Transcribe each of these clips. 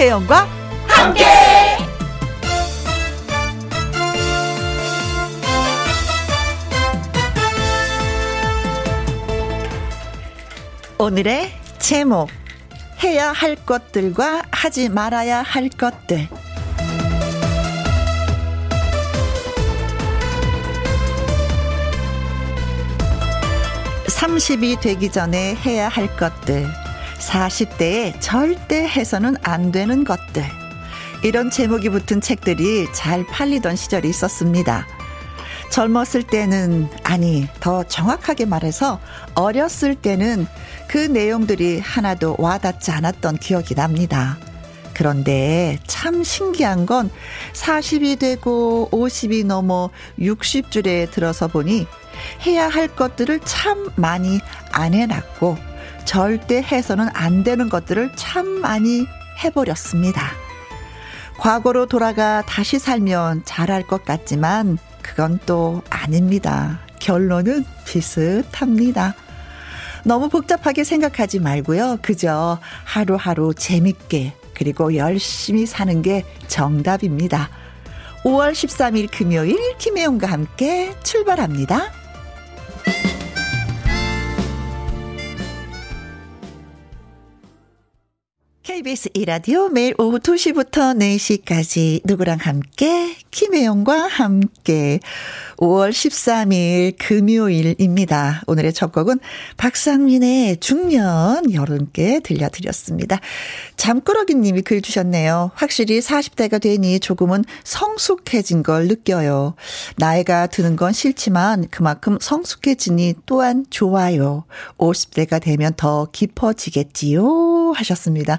김혜영과 함께. 오늘의 제목 해야 할 것들과 하지 말아야 할 것들 30이 되기 전에 해야 할 것들, 40대에 절대 해서는 안 되는 것들. 이런 제목이 붙은 책들이 잘 팔리던 시절이 있었습니다. 젊었을 때는, 아니, 더 정확하게 말해서 어렸을 때는 그 내용들이 하나도 와닿지 않았던 기억이 납니다. 그런데 참 신기한 건 40이 되고 50이 넘어 60줄에 들어서 보니 해야 할 것들을 참 많이 안 해놨고 절대 해서는 안 되는 것들을 참 많이 해버렸습니다. 과거로 돌아가 다시 살면 잘할 것 같지만 그건 또 아닙니다. 결론은 비슷합니다. 너무 복잡하게 생각하지 말고요. 그저 하루하루 재밌게 그리고 열심히 사는 게 정답입니다. 5월 13일 금요일 김혜영과 함께 출발합니다. KBS 이라디오 매일 오후 2시부터 4시까지 누구랑 함께 김혜영과 함께 5월 13일 금요일입니다. 오늘의 첫 곡은 박상민의 중년 여름께 들려드렸습니다. 잠꾸러기 님이 글 주셨네요. 확실히 40대가 되니 조금은 성숙해진 걸 느껴요. 나이가 드는 건 싫지만 그만큼 성숙해지니 또한 좋아요. 50대가 되면 더 깊어지겠지요 하셨습니다.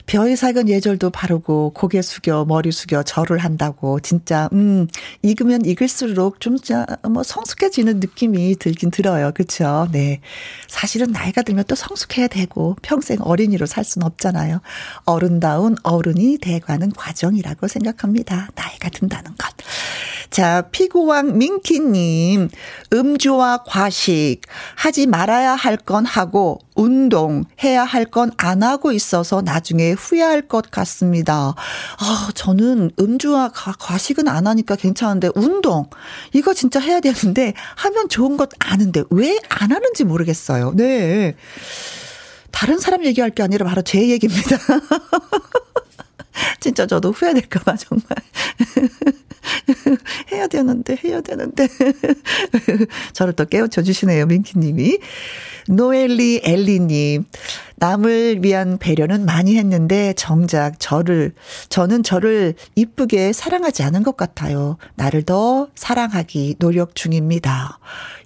벼에 작은 예절도 바르고 고개 숙여 머리 숙여 절을 한다고 진짜 음 익으면 익을수록 좀 진짜 뭐 성숙해지는 느낌이 들긴 들어요. 그렇죠? 네. 사실은 나이가 들면 또 성숙해야 되고 평생 어린이로 살 수는 없잖아요. 어른다운 어른이 돼가는 과정이라고 생각합니다. 나이가 든다는 것. 자, 피고왕 민키님, 음주와 과식, 하지 말아야 할 건 하고, 운동, 해야 할 건 안 하고 있어서 나중에 후회할 것 같습니다. 아, 저는 음주와 과, 과식은 안 하니까 괜찮은데, 운동, 이거 진짜 해야 되는데, 하면 좋은 것 아는데, 왜 안 하는지 모르겠어요. 네. 다른 사람 얘기할 게 아니라 바로 제 얘기입니다. 진짜 저도 후회될까봐 정말. 해야 되는데, 해야 되는데. 저를 또 깨우쳐 주시네요, 민키님이. 노엘리 엘리님. 남을 위한 배려는 많이 했는데 정작 저를 저는 저를 이쁘게 사랑하지 않은 것 같아요. 나를 더 사랑하기 노력 중입니다.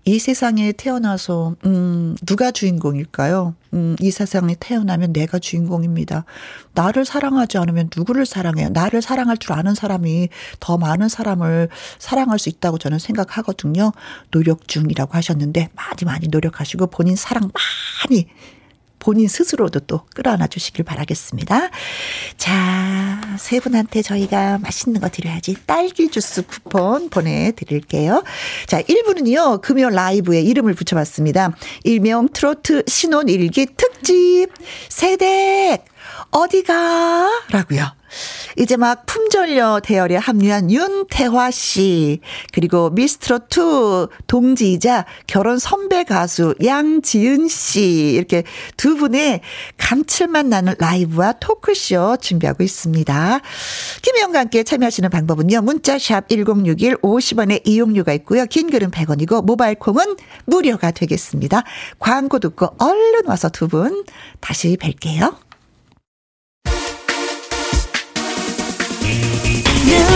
이 세상에 태어나서 음 누가 주인공일까요? 음 이 세상에 태어나면 내가 주인공입니다. 나를 사랑하지 않으면 누구를 사랑해요? 나를 사랑할 줄 아는 사람이 더 많은 사람을 사랑할 수 있다고 저는 생각하거든요. 노력 중이라고 하셨는데 많이 많이 노력하시고 본인 사랑 많이 본인 스스로도 또 끌어안아 주시길 바라겠습니다. 자, 세 분한테 저희가 맛있는 거 드려야지. 딸기 주스 쿠폰 보내드릴게요. 자, 1부는요, 금요 라이브에 이름을 붙여봤습니다. 일명 트로트 신혼 일기 특집 세대 어디가? 라고요. 이제 막 품절녀 대열에 합류한 윤태화 씨, 그리고 미스트롯2 동지이자 결혼 선배 가수 양지은 씨, 이렇게 두 분의 감칠맛 나는 라이브와 토크쇼 준비하고 있습니다. 김혜영과 함께 참여하시는 방법은요, 문자샵 1061 50원의 이용료가 있고요. 긴 글은 100원이고, 모바일 콩은 무료가 되겠습니다. 광고 듣고 얼른 와서 두 분 다시 뵐게요.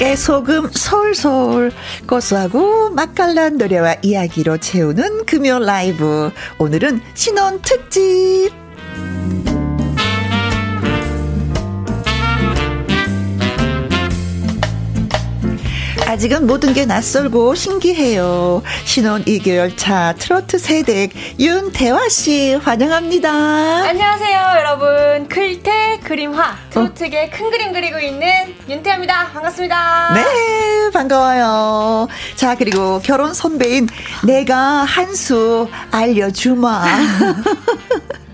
깨소금 솔솔 고소하고 맛깔난 노래와 이야기로 채우는 금요 라이브. 오늘은 신혼 특집 아직은 모든 게 낯설고 신기해요. 신혼 2개월 차 트로트 세댁 윤대화 씨 환영합니다. 안녕하세요, 여러분. 클테 그림화 트로트계 어. 큰 그림 그리고 있는 윤태화입니다. 반갑습니다. 네, 반가워요. 자, 그리고 결혼 선배인 내가 한 수 알려주마.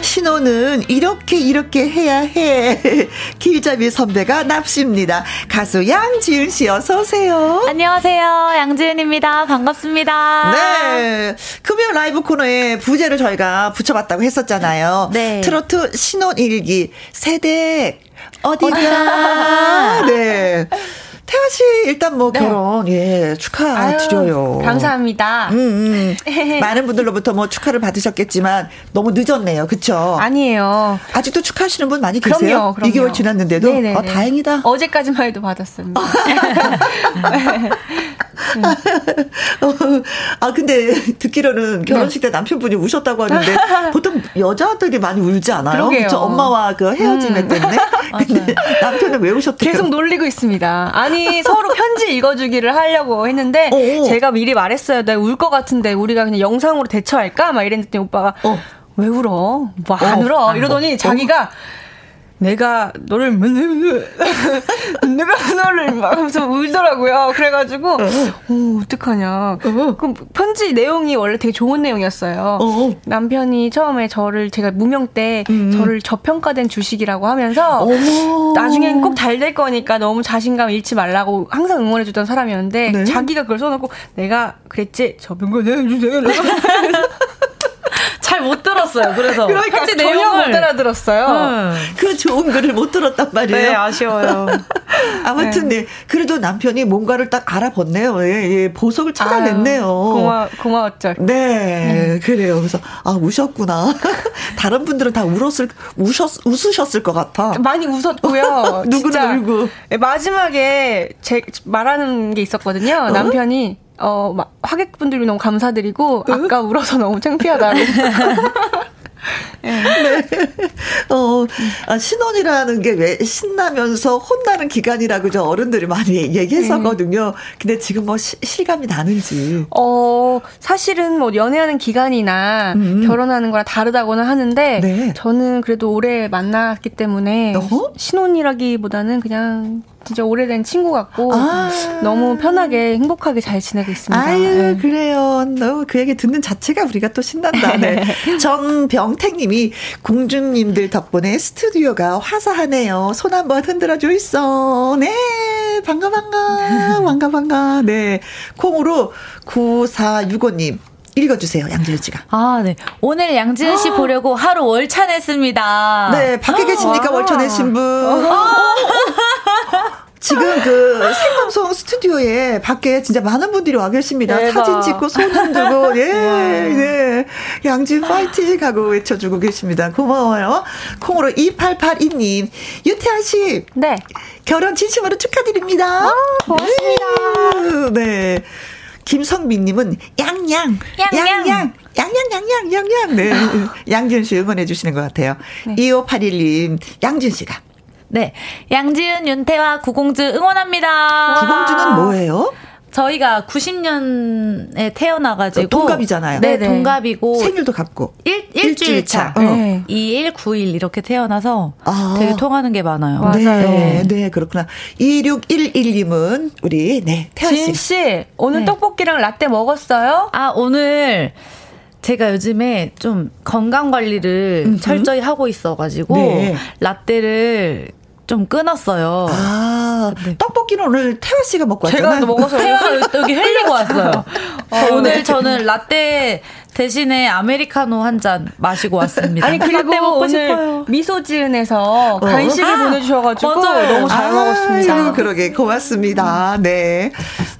신호는 이렇게 이렇게 해야 해. 길잡이 선배가 납십니다. 가수 양지은 씨 어서 오세요. 안녕하세요. 양지은입니다. 반갑습니다. 네. 금요 라이브 코너에 부제를 저희가 붙여봤다고 했었잖아요. 네. 트로트 신혼일기 세대 어디가? 네. 태화 씨 일단 뭐 네. 결혼 예 축하드려요. 감사합니다. 음, 음. 많은 분들로부터 뭐 축하를 받으셨겠지만 너무 늦었네요. 그렇죠? 아니에요. 아직도 축하하시는 분 많이 계세요? 그럼요. 그럼요. 2개월 지났는데도 네네네. 어, 다행이다. 어제까지만 해도 받았습니다. 아 근데 듣기로는 결혼식 때 남편분이 우셨다고 하는데 보통 여자들이 많이 울지 않아요? 그렇죠. 엄마와 그 헤어짐에 음. 때문에. 근데 남편은 왜 우셨대요? 계속 놀리고 있습니다. 아니 서로 편지 읽어주기를 하려고 했는데 오, 오. 제가 미리 말했어요. 내가 울것 같은데 우리가 그냥 영상으로 대처할까? 막 이랬더니 오빠가 어. 왜 울어? 뭐안 어. 울어? 이러더니 어. 자기가 내가 너를 내가 너를 막 하면서 울더라고요. 그래가지고 어, 어떡하냐. 그럼 편지 내용이 원래 되게 좋은 내용이었어요. 어. 남편이 처음에 저를 제가 무명 때 음. 저를 저평가된 주식이라고 하면서 나중엔 꼭 잘 될 거니까 너무 자신감 잃지 말라고 항상 응원해주던 사람이었는데 네? 자기가 그걸 써놓고 내가 그랬지 저평가된 주식 잘 못 들었어요. 그래서 그러니까 편지 내용을 못 알아들었어요. 음. 그 좋은 글을 못 들었단 말이에요. 네, 아쉬워요. 아무튼 네. 네. 그래도 남편이 뭔가를 딱 알아봤네요. 예, 예 보석을 찾아냈네요. 아유, 고마 고마웠죠. 네, 네, 그래요. 그래서 아 우셨구나. 다른 분들은 다 울었을 우셨 웃으셨을 것 같아. 많이 웃었고요. 누구는 울고. 네, 마지막에 제 말하는 게 있었거든요. 어? 남편이 어, 막, 하객분들이 너무 감사드리고, 으? 아까 울어서 너무 창피하다고. 네. 네. 어, 아, 신혼이라는 게 왜 신나면서 혼나는 기간이라고 저 어른들이 많이 얘기했었거든요. 네. 근데 지금 뭐 시, 실감이 나는지. 어, 사실은 뭐 연애하는 기간이나 음. 결혼하는 거랑 다르다고는 하는데, 네. 저는 그래도 오래 만났기 때문에, 어? 신혼이라기보다는 그냥 진짜 오래된 친구 같고 아~ 너무 편하게 행복하게 잘 지내고 있습니다. 아유 네. 그래요. 너무 그 얘기 듣는 자체가 우리가 또 신난다. 네. 정병택님이 공주님들 덕분에 스튜디오가 화사하네요. 손 한번 흔들어 줘 있어. 네 반가 반가 반가 반가. 네 콩으로 9465님 읽어주세요, 양지은 씨가. 아, 네. 오늘 양지은 씨 보려고 하루 월차 냈습니다. 네, 밖에 계십니까, 월차 내신 분. 지금 그 생방송 스튜디오에 밖에 진짜 많은 분들이 와 계십니다. 대박. 사진 찍고 손 흔들고, 예, 네. 양진 파이팅 하고 외쳐주고 계십니다. 고마워요. 콩으로 2882님, 유태아 씨. 네. 결혼 진심으로 축하드립니다. 아, 고맙습니다. 네. 김성민님은 양양, 양양, 양양, 양양, 양양. 네. 양준 씨 응원해 주시는 것 같아요. 네. 2581님, 양준 씨가. 네. 양지은, 윤태와 구공주 응원합니다. 구공주는 뭐예요? 저희가 90년에 태어나가지고. 동갑이잖아요. 네, 네, 동갑이고. 생일도 같고. 일, 일주일 차. 어. 네. 2일, 9일 이렇게 태어나서 아. 되게 통하는 게 많아요. 맞아요. 네, 네, 그렇구나. 2611님은 우리, 네, 태아씨. 진 씨, 오늘 네. 떡볶이랑 라떼 먹었어요? 아, 오늘. 제가 요즘에 좀 건강 관리를 음흠. 철저히 하고 있어가지고 네. 라떼를 좀 끊었어요. 아, 네. 떡볶이는 오늘 태화 씨가 먹고 왔잖아요. 제가 먹어서 여기 흘리고 왔어요. 어, 오늘 네. 저는 라떼 대신에 아메리카노 한 잔 마시고 왔습니다. 아니 그리고 오늘 싶어요. 미소지은에서 어. 간식을 아, 보내주셔가지고 맞아요. 너무 잘 아, 먹었습니다. 그러게 고맙습니다. 네.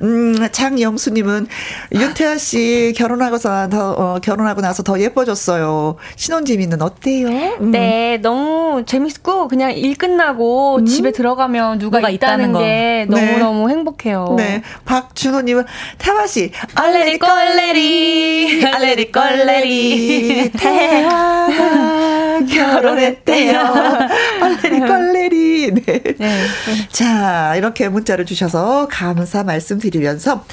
음, 장영수님은 윤태아 씨 결혼하고서 더, 어, 결혼하고 나서 더 예뻐졌어요. 신혼집이는 어때요? 음. 네, 너무 재밌고, 그냥 일 끝나고 음. 집에 들어가면 누가 있다는, 있다는 게 너무 너무 네. 행복해요. 네. 박준호님은 태화 씨, 알레리 꼴레리, 알레리 꼴레리, 태화 결혼했대요. 얼레리 꼴레리. 네. 네. 자, 이렇게 문자를 주셔서 감사 말씀드리면서,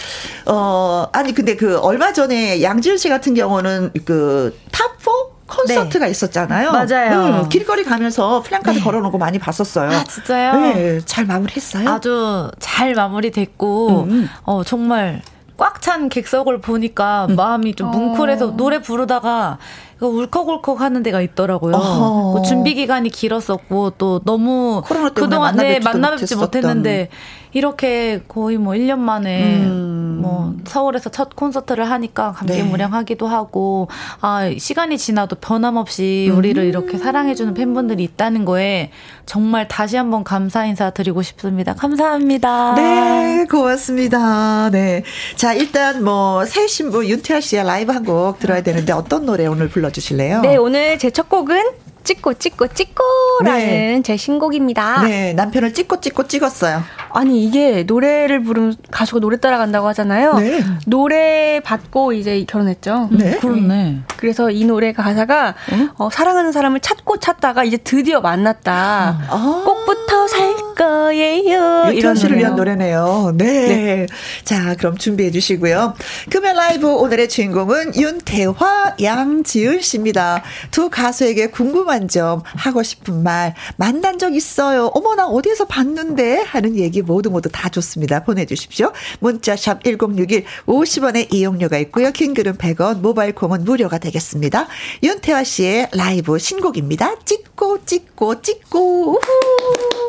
어, 아니, 근데 그 얼마 전에 양지은 씨 같은 경우는 그 top 4? 콘서트가 네. 있었잖아요. 맞아요. 음, 길거리 가면서 플랜카드 네. 걸어놓은 거 많이 봤었어요. 아, 진짜요? 네, 잘 마무리했어요? 아주 잘 마무리됐고, 음. 음. 어, 정말 꽉 찬 객석을 보니까 음. 마음이 좀 뭉클해서 어. 노래 부르다가 그 울컥울컥 하는 데가 있더라고요. 뭐 준비 기간이 길었었고 또 너무 그동안 네, 만나 뵙지 못했는데 이렇게 거의 뭐 1년 만에 음. 뭐 서울에서 첫 콘서트를 하니까 감개무량하기도 네. 하고 아 시간이 지나도 변함없이 음. 우리를 이렇게 사랑해주는 팬분들이 있다는 거에 정말 다시 한번 감사 인사 드리고 싶습니다. 감사합니다. 네, 고맙습니다. 네, 자 일단 뭐 새 신부 윤태아 씨의 라이브 한 곡 들어야 되는데 어떤 노래 오늘 불러주실래요? 네, 오늘 제 첫 곡은 찍고 찍고 찍고라는 네. 제 신곡입니다. 네, 남편을 찍고 찍고 찍었어요. 아니 이게 노래를 부르면 가수가 노래 따라간다고 하잖아요. 네. 노래 받고 이제 결혼했죠. 네, 그렇네. 그래서 이 노래 가사가 응? 어, 사랑하는 사람을 찾고 찾다가 이제 드디어 만났다. 아. 꼭부터 살 거예요. 이런 씨를 위한 노래네요. 네. 네. 자, 그럼 준비해 주시고요. 금연 라이브 오늘의 주인공은 윤태화, 양지은 씨입니다. 두 가수에게 궁금한 점, 하고 싶은 말, 만난 적 있어요. 어머, 나 어디에서 봤는데? 하는 얘기 모두 모두 다 좋습니다. 보내주십시오. 문자샵 1061 50원의 이용료가 있고요. 킹글은 100원, 모바일 콩은 무료가 되겠습니다. 윤태화 씨의 라이브 신곡입니다. 찍고, 찍고, 찍고. 우후.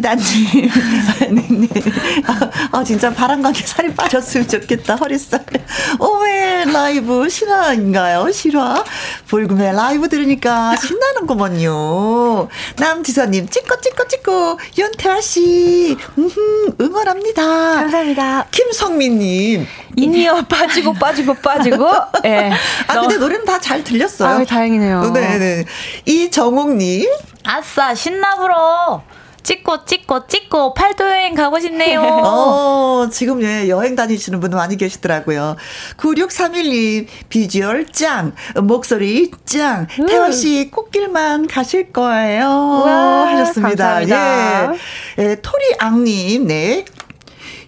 살 빠지다니. 네, 네. 아, 아, 진짜 바람과 함께 살이 빠졌으면 좋겠다, 허리살. 오메 라이브 실화인가요? 실화? 불금의 라이브 들으니까 신나는구먼요. 남지선님, 찍고, 찍고, 찍고, 윤태화씨, 응원합니다. 감사합니다. 김성민님. in-ear 빠지고, 빠지고, 빠지고. 예. 네. 아, 근데 노래는 다 잘 들렸어요. 아, 다행이네요. 네네. 이정옥님. 아싸, 신나 불어. 찍고 찍고 찍고 팔도 여행 가고 싶네요. 어, 지금 예, 여행 다니시는 분 많이 계시더라고요. 9631님, 비주얼 짱, 목소리 짱, 음. 태화 씨 꽃길만 가실 거예요. 와, 하셨습니다. 감사합니다. 예. 예, 토리앙님, 네.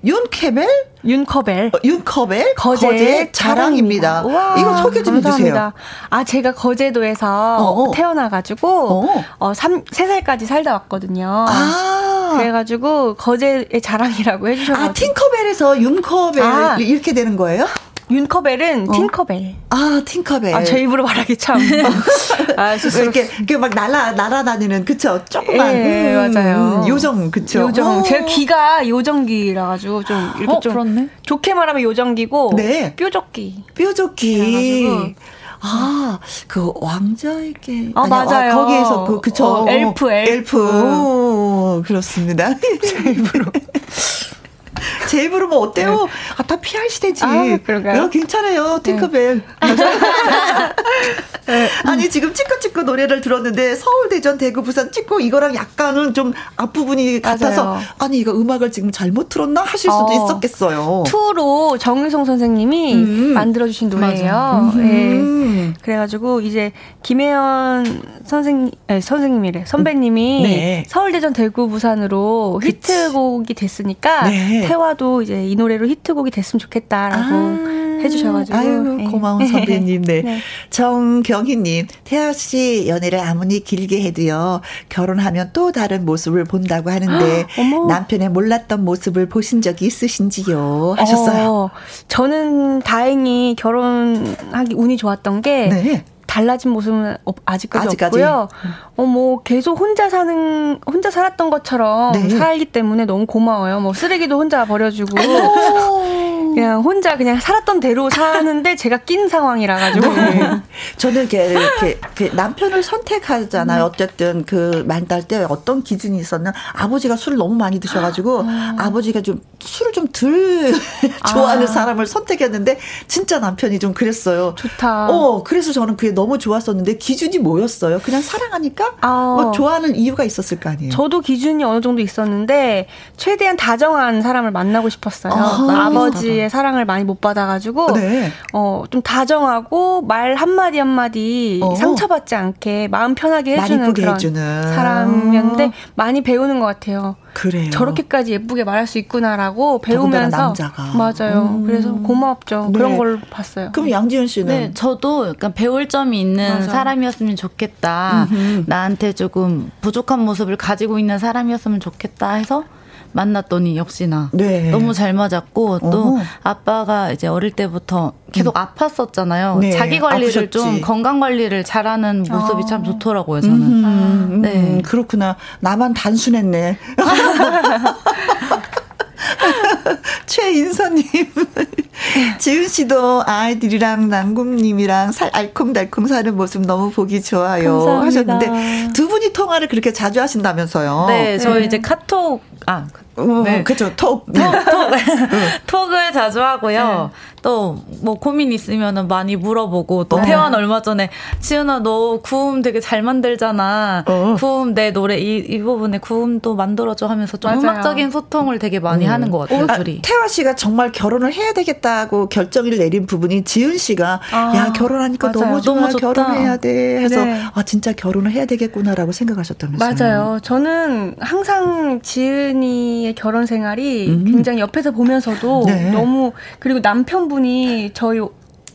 윤케벨? 윤커벨. 어, 윤커벨? 거제, 거제 자랑입니다. 우와, 이거 소개 좀 해주세요. 아, 제가 거제도에서 어어. 태어나가지고, 어 어, 3, 3살까지 살다 왔거든요. 아. 그래가지고, 거제의 자랑이라고 해주셔가지고. 아, 팅커벨에서 윤커벨 아. 이렇게 되는 거예요? 윤커벨은 어? 틴커벨. 아, 틴커벨. 아, 제 입으로 말하기 참. 아, 이렇게, 이렇게 막 날아, 날아다니는, 그쵸? 조그만. 예, 음, 맞아요. 요정, 그쵸? 요정. 제 귀가 요정기라가지고 좀, 이렇게 어, 좀. 그렇네. 좋게 말하면 요정기고. 네. 뾰족기. 뾰족기. 아, 그 왕자에게. 아, 아니, 맞아요. 아, 거기에서 그, 그쵸. 어, 엘프, 엘프. 엘프. 오, 그렇습니다. 제 입으로. 제 입으로 뭐 어때요? 네. 아, 다 PR 시대지. 아, 그런가요? 어, 괜찮아요. 팅커벨. 네. 네. 아니, 지금 찌꺼찌꺼 노래를 들었는데 서울, 대전, 대구, 부산 찍고 이거랑 약간은 좀 앞부분이 같아서 맞아요. 아니, 이거 음악을 지금 잘못 틀었나 하실 수도 어, 있었겠어요. 투로 정의송 선생님이 음. 만들어주신 노래예요. 음. 네. 그래가지고 이제 김혜연 선생, 네, 선생님이래. 선배님이 네. 서울, 대전, 대구, 부산으로. 히트곡이 됐으니까 네. 태화도 이제 이 노래로 히트곡이 됐으면 좋겠다라고 아, 해주셔가지고. 아유, 네. 고마운 선배님. 네. 네. 정경희님, 태화 씨 연애를 아무리 길게 해도요, 결혼하면 또 다른 모습을 본다고 하는데, 남편의 몰랐던 모습을 보신 적이 있으신지요? 하셨어요. 어, 저는 다행히 결혼하기 운이 좋았던 게, 네. 달라진 모습은 아직까지, 아직까지. 없고요. 어, 뭐, 계속 혼자 사는, 혼자 살았던 것처럼 네. 살기 때문에 너무 고마워요. 뭐, 쓰레기도 혼자 버려주고. 그냥 혼자 그냥 살았던 대로 사는데 제가 낀 상황이라 가지고. 네. 저는 이렇게, 이렇게, 이렇게, 남편을 선택하잖아요. 음. 어쨌든 그 만날 때 어떤 기준이 있었나. 아버지가 술을 너무 많이 드셔가지고 아. 버지가 좀 술을 좀 덜 좋아하는 아. 사람을 선택했는데 진짜 남편이 좀 그랬어요. 좋다. 어, 그래서 저는 그게 너무 좋았었는데 기준이 뭐였어요? 그냥 사랑하니까? 아. 뭐 좋아하는 이유가 있었을 거 아니에요? 저도 기준이 어느 정도 있었는데 최대한 다정한 사람을 만나고 싶었어요. 아, 버지 의 사랑을 많이 못 받아가지고 네. 어좀 다정하고 말 한마디 한마디 어. 상처받지 않게 마음 편하게 해주는 그런 해주는. 사람이었는데 많이 배우는 것 같아요. 그래요. 저렇게까지 예쁘게 말할 수 있구나라고 배우면서 남자가. 맞아요. 음. 그래서 고맙죠. 네. 그런 걸 봤어요. 그럼 양지은 씨는? 네, 저도 약간 배울 점이 있는 맞아. 사람이었으면 좋겠다. 음흠. 나한테 조금 부족한 모습을 가지고 있는 사람이었으면 좋겠다 해서 만났더니 역시나 네. 너무 잘 맞았고 또 어허. 아빠가 이제 어릴 때부터 계속 음. 아팠었잖아요. 네. 자기 관리를 아프셨지. 좀 건강 관리를 잘하는 모습이 어. 참 좋더라고요. 저는. 음, 음, 네, 그렇구나. 나만 단순했네. 최인선님, 지은 씨도 아이들이랑 남궁님이랑 살 알콩달콩 사는 모습 너무 보기 좋아요. 감사합니다. 하셨는데 두 분이 통화를 그렇게 자주 하신다면서요? 네, 저희 네. 이제 카톡 아 어, 네. 그렇죠. 톡. 톡, 톡. 톡을 자주 하고요. 네. 또뭐 고민 있으면은 많이 물어보고 또 어. 태환 얼마 전에 지은아 너 구음 되게 잘 만들잖아. 어. 구음 내 노래 이, 이 부분에 구음도 만들어줘 하면서 좀 맞아요. 음악적인 소통을 되게 많이 음. 하는 것 같아요. 아, 둘이. 태화 씨가 정말 결혼을 해야 되겠다고 결정을 내린 부분이 지은 씨가 아, 야 결혼하니까 맞아요. 너무 좋아 너무 결혼해야 돼 해서 네. 아 진짜 결혼을 해야 되겠구나라고 생각하셨다면서요. 맞아요. 저는 항상 지은이 의 결혼 생활이 음. 굉장히 옆에서 보면서도 네. 너무 그리고 남편 남편분이 저희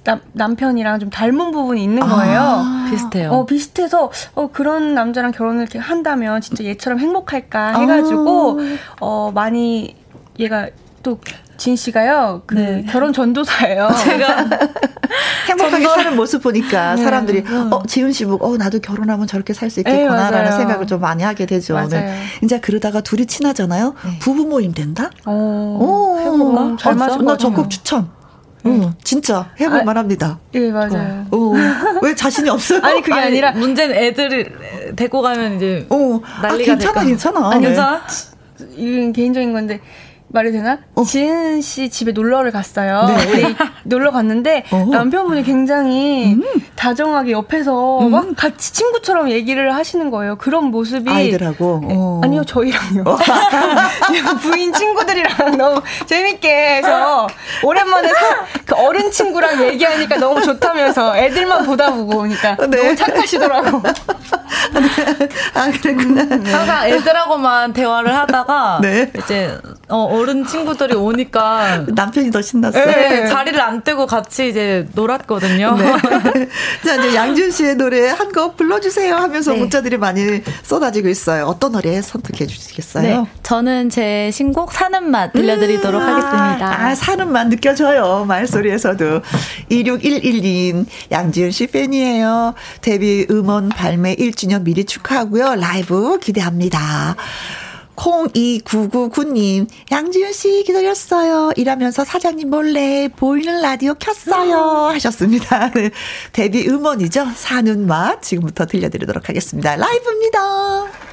남, 남편이랑 좀 닮은 부분이 있는 거예요. 아, 비슷해요. 어, 비슷해서, 어, 그런 남자랑 결혼을 이렇게 한다면 진짜 얘처럼 행복할까 해가지고, 아. 어, 많이 얘가 또 진 씨가요, 그 네. 결혼 전도사예요. 제가 행복하게 사는 모습 보니까 네. 사람들이 어 지은 씨 보고 어 나도 결혼하면 저렇게 살 수 있겠구나라는 네, 생각을 좀 많이 하게 되죠. 맞아요. 네. 이제 그러다가 둘이 친하잖아요. 네. 부부 모임 된다. 어, 오, 해볼까? 잘 맞을 나 적극 추천. 응, 진짜 해볼 아, 만합니다. 예, 맞아요. 어. 어. 왜 자신이 없어요? 아니 그게 아니, 라 문제는 애들을 데리고 가면 이제 어. 난리가 아, 괜찮아, 될까? 괜찮아. 아니, 괜찮아. 이건 개인적인 건데 말이 되나? 어. 지은 씨 집에 놀러를 갔어요. 네. 우리 놀러 갔는데 어. 남편분이 굉장히 음. 다정하게 옆에서 음. 막 같이 친구처럼 얘기를 하시는 거예요. 그런 모습이 아이들하고 어. 아니요 저희랑요. 어. 부인 친구들이랑 너무 재밌게 해서 오랜만에 사, 그 어른 친구랑 얘기하니까 너무 좋다면서 애들만 보다 보고 오니까 네. 너무 착하시더라고. 아 그랬구나. 항상 애들하고만 대화를 하다가 네. 이제 어 어른 친구들이 오니까 남편이 더 신났어요. 네, 자리를 안 뜨고 같이 이제 놀았거든요. 네. 자, 이제 양준 씨의 노래 한 곡 불러주세요 하면서 네. 문자들이 많이 쏟아지고 있어요. 어떤 노래 선택해 주시겠어요? 네, 저는 제 신곡 사는 맛 들려드리도록 음, 하겠습니다. 아, 사는 맛 느껴져요. 말소리에서도. 2611님, 양지은 씨 팬이에요. 데뷔 음원 발매 1주년 미리 축하하고요. 라이브 기대합니다. 0299님, 양지윤 씨 기다렸어요. 일하면서 사장님 몰래 보이는 라디오 켰어요. 하셨습니다. 네. 데뷔 음원이죠. 사는 맛. 지금부터 들려드리도록 하겠습니다. 라이브입니다.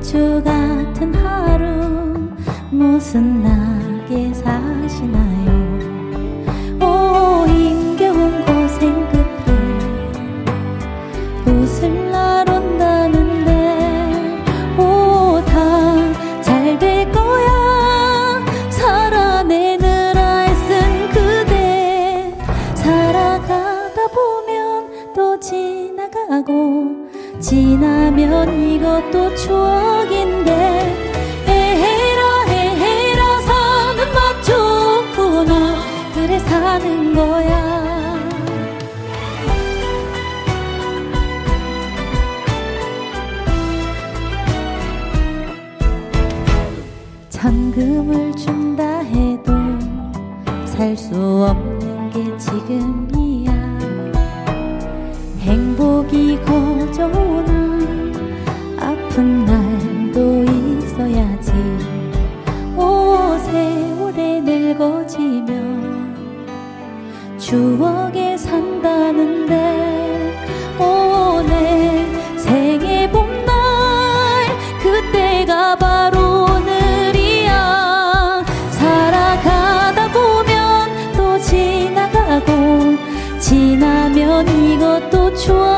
시계추 같은 하루 무슨 낙에 사시나요? 지나면 이것도 추억인데. 에헤라 에헤라 사는 맛 좋구나. 그래 사는 거야. 잔금을 준다 해도 살 수 없는 게 지금 행복이 거저오는 아픈 날도 있어야지. 오 세월에 늙어지면 추억에 산다는데 오 내 생애 봄날 그때가 바로 오늘이야. 살아가다 보면 또 지나가고 지나면 이것도 추억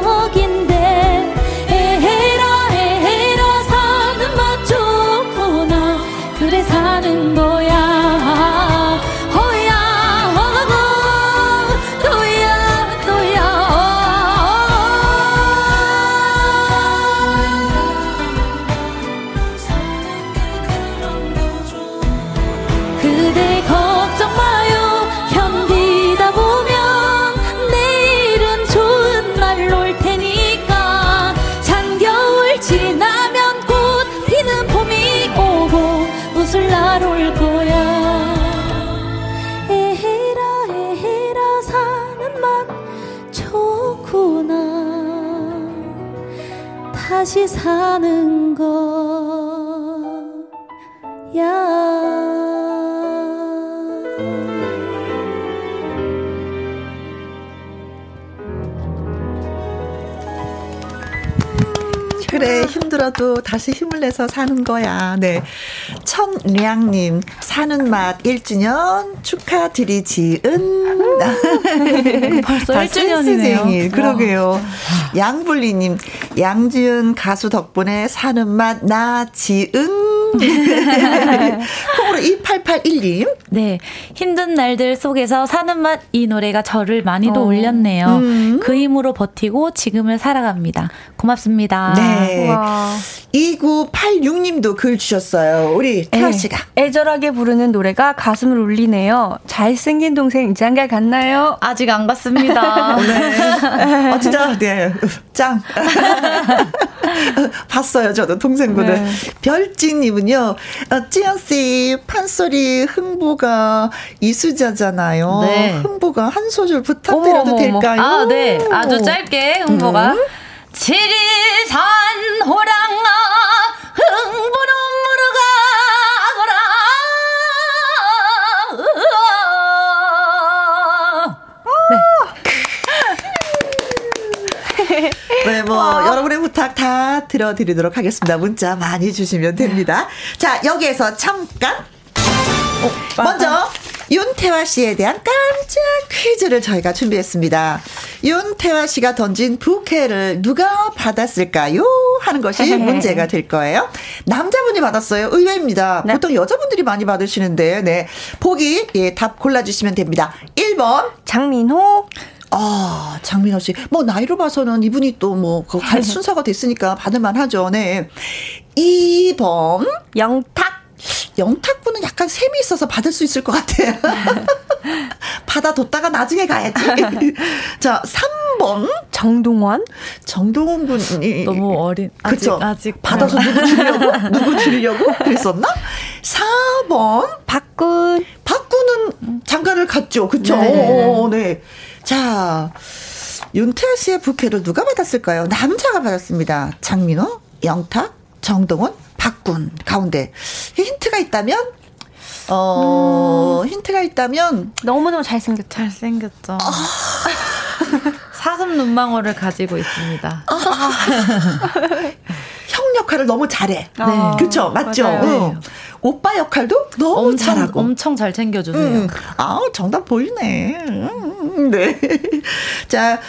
사는 거야 그래 힘들어도 다시 힘을 내서 사는 거야. 네. 천량님 사는 맛 1주년 축하드리지은. 벌써 1주년이네요. 그러게요. 양불리님 양지은 가수 덕분에 사는 맛 나지은 콩으로 2881님. 네. 힘든 날들 속에서 사는 맛 이 노래가 저를 많이도 어. 올렸네요. 음. 그 힘으로 버티고 지금을 살아갑니다. 고맙습니다. 네. 와. 2986님도 글 주셨어요. 우리 태아 네. 씨가. 애절하게 부르는 노래가 가슴을 울리네요. 잘생긴 동생 이장가 갔나요? 아직 안 갔습니다. 네. 어, 진짜, 네. 짱. 봤어요, 저도 동생분을. 네. 별진님은요, 어, 찌연씨, 판소리 흥부가 이수자잖아요. 네. 흥부가 한 소절 부탁드려도 어머, 어머, 될까요? 아, 네. 아주 짧게 흥부가. 음. 지리산 호랑아 흥부는 네. 네, 뭐, 와. 여러분의 부탁 다 들어드리도록 하겠습니다. 문자 많이 주시면 됩니다. 자, 여기에서 잠깐. 어, 먼저, 윤태화 씨에 대한 깜짝 퀴즈를 저희가 준비했습니다. 윤태화 씨가 던진 부케를 누가 받았을까요? 하는 것이 문제가 될 거예요. 남자분이 받았어요. 의외입니다. 네. 보통 여자분들이 많이 받으시는데, 네. 보기, 예, 답 골라주시면 됩니다. 1번. 장민호. 아, 장민호 씨. 뭐, 나이로 봐서는 이분이 또 뭐, 갈 순서가 됐으니까 받을만 하죠. 네. 2번. 영탁. 영탁분은 약간 셈이 있어서 받을 수 있을 것 같아요. 받아뒀다가 나중에 가야지. 자, 3번. 정동원. 정동원 군이. 너무 어린. 그쵸. 아직, 아직. 받아서 누구 주려고? 누구 주려고? 그랬었나? 4번. 박군. 박군은 장가를 갔죠. 그쵸? 네. 오, 네. 자, 윤태아 씨의 부케를 누가 받았을까요? 남자가 받았습니다. 장민호, 영탁, 정동원, 박군 가운데 힌트가 있다면 어 음. 힌트가 있다면 너무너무 잘생겼 잘생겼죠. 아. 사슴 눈망울을 가지고 있습니다. 아. 형 역할을 너무 잘해. 네. 그쵸? 맞죠? 어. 오빠 역할도 너무 엄청, 잘하고. 엄청 잘 챙겨 주세요. 음. 아, 정답 보이네. 음, 네. 자,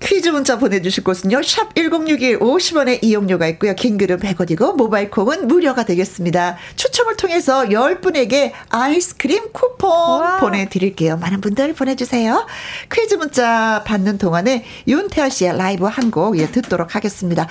퀴즈 문자 보내주실 곳은요. 샵 1061 50원의 이용료가 있고요. 긴 글은 100원이고 모바일 콩은 무료가 되겠습니다. 추첨을 통해서 10분에게 아이스크림 쿠폰 와. 보내드릴게요. 많은 분들 보내주세요. 퀴즈 문자 받는 동안에 윤태아 씨의 라이브 한 곡 예, 듣도록 하겠습니다.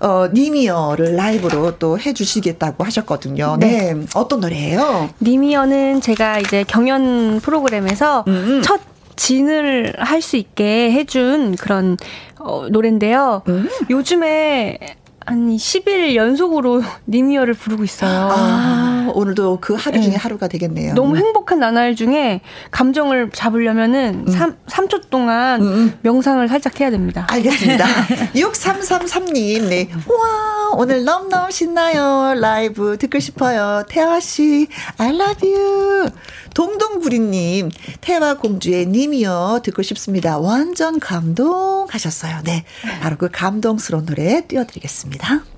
어, 니미어를 라이브로 또 해주시겠다고 하셨거든요. 네. 네. 어떤 노래예요? 니미어는 제가 이제 경연 프로그램에서 음. 첫 진을 할 수 있게 해준 그런 어, 노래인데요. 음. 요즘에 한 10일 연속으로 니미어를 부르고 있어요. 아, 오늘도 그 하루 중에 네. 하루가 되겠네요. 너무 행복한 나날 중에 감정을 잡으려면은 음. 3, 3초 동안 음, 음. 명상을 살짝 해야 됩니다. 알겠습니다. 6333님, 네. 와, 오늘 너무너무 신나요. 라이브 듣고 싶어요. 태화씨, I love you. 동동구리님, 태화 공주의 님이요. 듣고 싶습니다. 완전 감동하셨어요. 네. 바로 그 감동스러운 노래 띄워드리겠습니다. 살아가는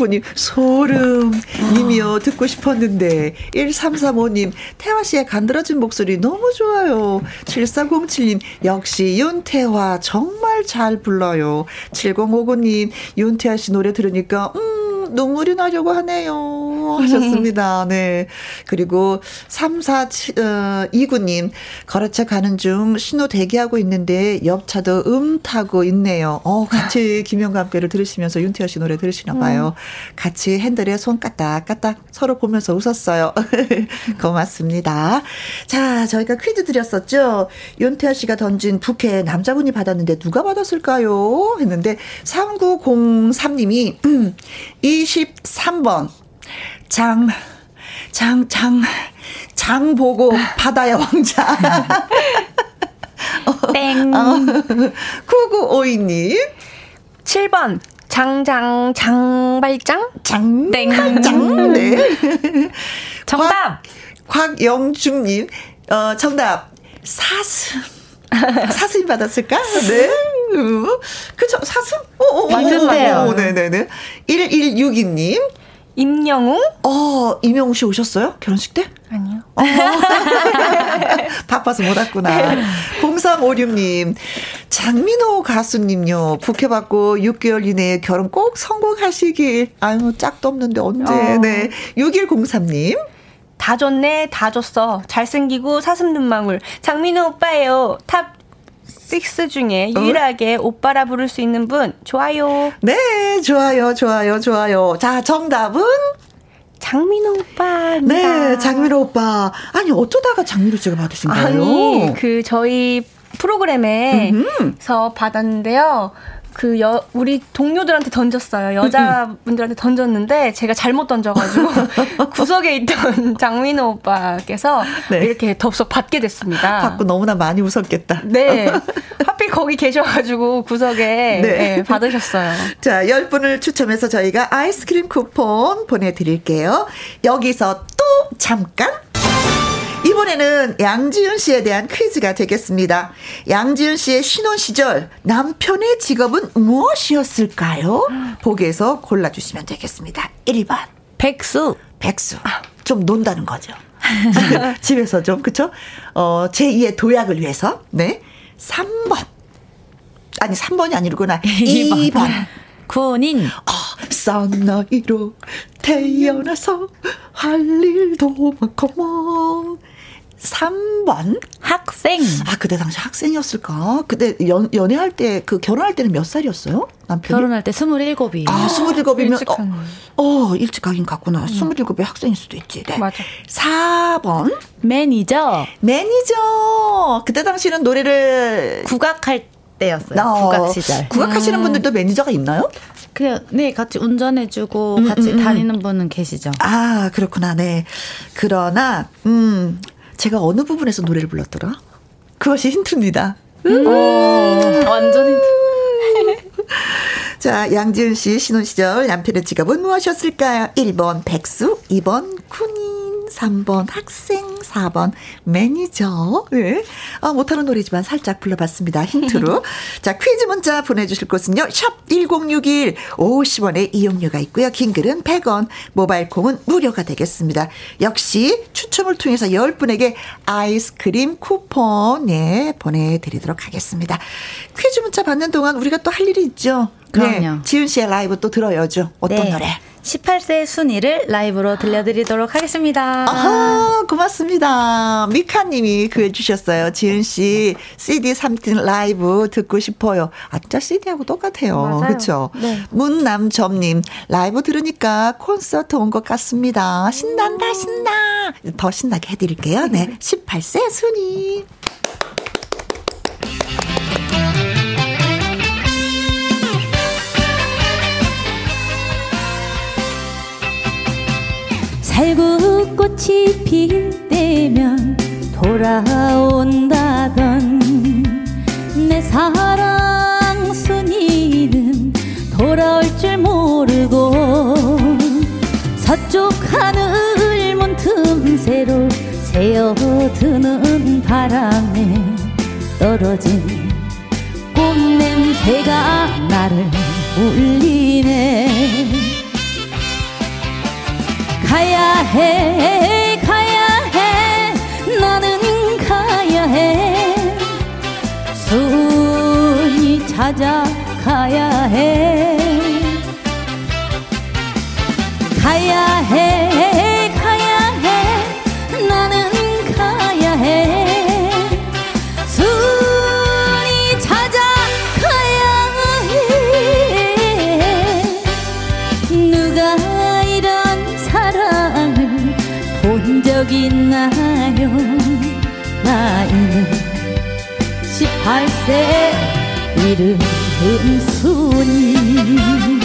공군님 소름 이미요 듣고 싶었는데 1335님 태화 씨의 간드러진 목소리 너무 좋아요. 7407님 역시 윤태화 정말 잘 불러요. 7059님 윤태화 씨 노래 들으니까 음 눈물이 나려고 하네요 하셨습니다. 네. 그리고 3429님, 어, 걸어차 가는 중 신호 대기하고 있는데 옆차도 음 타고 있네요. 어, 같이 김영과 함께를 들으시면서 윤태현 씨 노래 들으시나 봐요. 음. 같이 핸들에 손 까딱까딱 서로 보면서 웃었어요. 고맙습니다. 자, 저희가 퀴즈 드렸었죠. 윤태현 씨가 던진 부캐 남자분이 받았는데 누가 받았을까요? 했는데 3903님이 23번 장, 장, 장, 장 보고 바다의 왕자. 땡. 어, 9952님. 7번. 장장 장발장 장 땡장 네 정답 곽, 곽영중님 어 정답 사슴 사슴이 받았을까? 네. 그쵸, 사슴? 오, 맞은데요. 네네네. 1162님. 임영웅? 어, 임영웅 씨 오셨어요? 결혼식 때? 아니요. 어. 바빠서 못 왔구나. 0356님, 장민호 가수님요, 부케받고 6개월 이내에 결혼 꼭 성공하시길. 아유, 짝도 없는데 언제. 어. 네. 6103님. 다 줬네, 다 줬어. 잘생기고 사슴 눈망울. 장민호 오빠예요. top six 중에 어? 유일하게 어? 오빠라 부를 수 있는 분 좋아요. 네, 좋아요, 좋아요, 좋아요. 자, 정답은 장민호 오빠. 네, 장민호 오빠. 아니, 어쩌다가 장민호 씨가 받으신 거예요? 아니, 그, 저희 프로그램에서 받았는데요. 그 여, 우리 동료들한테 던졌어요. 여자분들한테 던졌는데 제가 잘못 던져가지고 구석에 있던 장민호 오빠께서 네. 이렇게 덥석 받게 됐습니다. 받고 너무나 많이 웃었겠다. 네. 하필 거기 계셔가지고 구석에 네. 네, 받으셨어요. 자, 10분을 추첨해서 저희가 아이스크림 쿠폰 보내드릴게요. 여기서 또 잠깐 이번에는 양지윤 씨에 대한 퀴즈가 되겠습니다. 양지윤 씨의 신혼 시절 남편의 직업은 무엇이었을까요? 보기에서 골라주시면 되겠습니다. 1번. 백수. 백수. 아, 좀 논다는 거죠. 집에서 좀, 그쵸? 어, 제2의 도약을 위해서. 네. 3번. 아니, 3번이 아니구나. 2번. 2번. 군인. 어, 쌍나이로 태어나서 할 일도 많구먼. 3번 학생. 아 그때 당시 학생이었을까? 그때 연, 연애할 때 그 결혼할 때는 몇 살이었어요? 남편이? 결혼할 때 27이. 아, 27이면 일찍 어, 어, 일찍 가긴 갔구나. 음. 27이 학생일 수도 있지. 네. 맞아. 4번 매니저. 매니저. 그때 당시는 노래를 국악할 때였어요. 어, 국악 시절. 국악하시는 음. 분들도 매니저가 있나요? 그냥 네 같이 운전해주고 음, 같이 음, 음. 다니는 분은 계시죠. 아 그렇구나. 네. 그러나 음 제가 어느 부분에서 노래를 불렀더라? 그것이 힌트입니다. 음. 오, 완전 힌트. 자, 양지은 씨 신혼 시절 남편의 직업은 무엇이었을까요? 1번 백수, 2번 군인. 3번 학생, 4번 매니저. 네. 아, 못하는 노래지만 살짝 불러봤습니다. 힌트로. 자, 퀴즈 문자 보내주실 곳은요. 샵 1061, 50원의 이용료가 있고요. 긴 글은 100원, 모바일 콩은 무료가 되겠습니다. 역시 추첨을 통해서 10분에게 아이스크림 쿠폰, 예, 보내드리도록 하겠습니다. 퀴즈 문자 받는 동안 우리가 또 할 일이 있죠. 그럼요. 네, 지은 씨의 라이브 또 들어야죠. 어떤 네. 노래? 18세 순위를 라이브로 들려드리도록 하겠습니다. 아하, 고맙습니다. 미카님이 그해주셨어요. 지은씨, CD 3팅 라이브 듣고 싶어요. 아, 진짜 CD하고 똑같아요. 그렇죠 네. 문남점님, 라이브 들으니까 콘서트 온 것 같습니다. 신난다, 신나. 더 신나게 해드릴게요. 네. 18세 순위. 살구꽃이 필 때면 돌아온다던 내 사랑 순이는 돌아올 줄 모르고 서쪽 하늘 문 틈새로 새어드는 바람에 떨어진 꽃냄새가 나를 울리네 가야 해 가야 해. 나는 가야 해. 손이 찾아가야 해 18세 이른 순이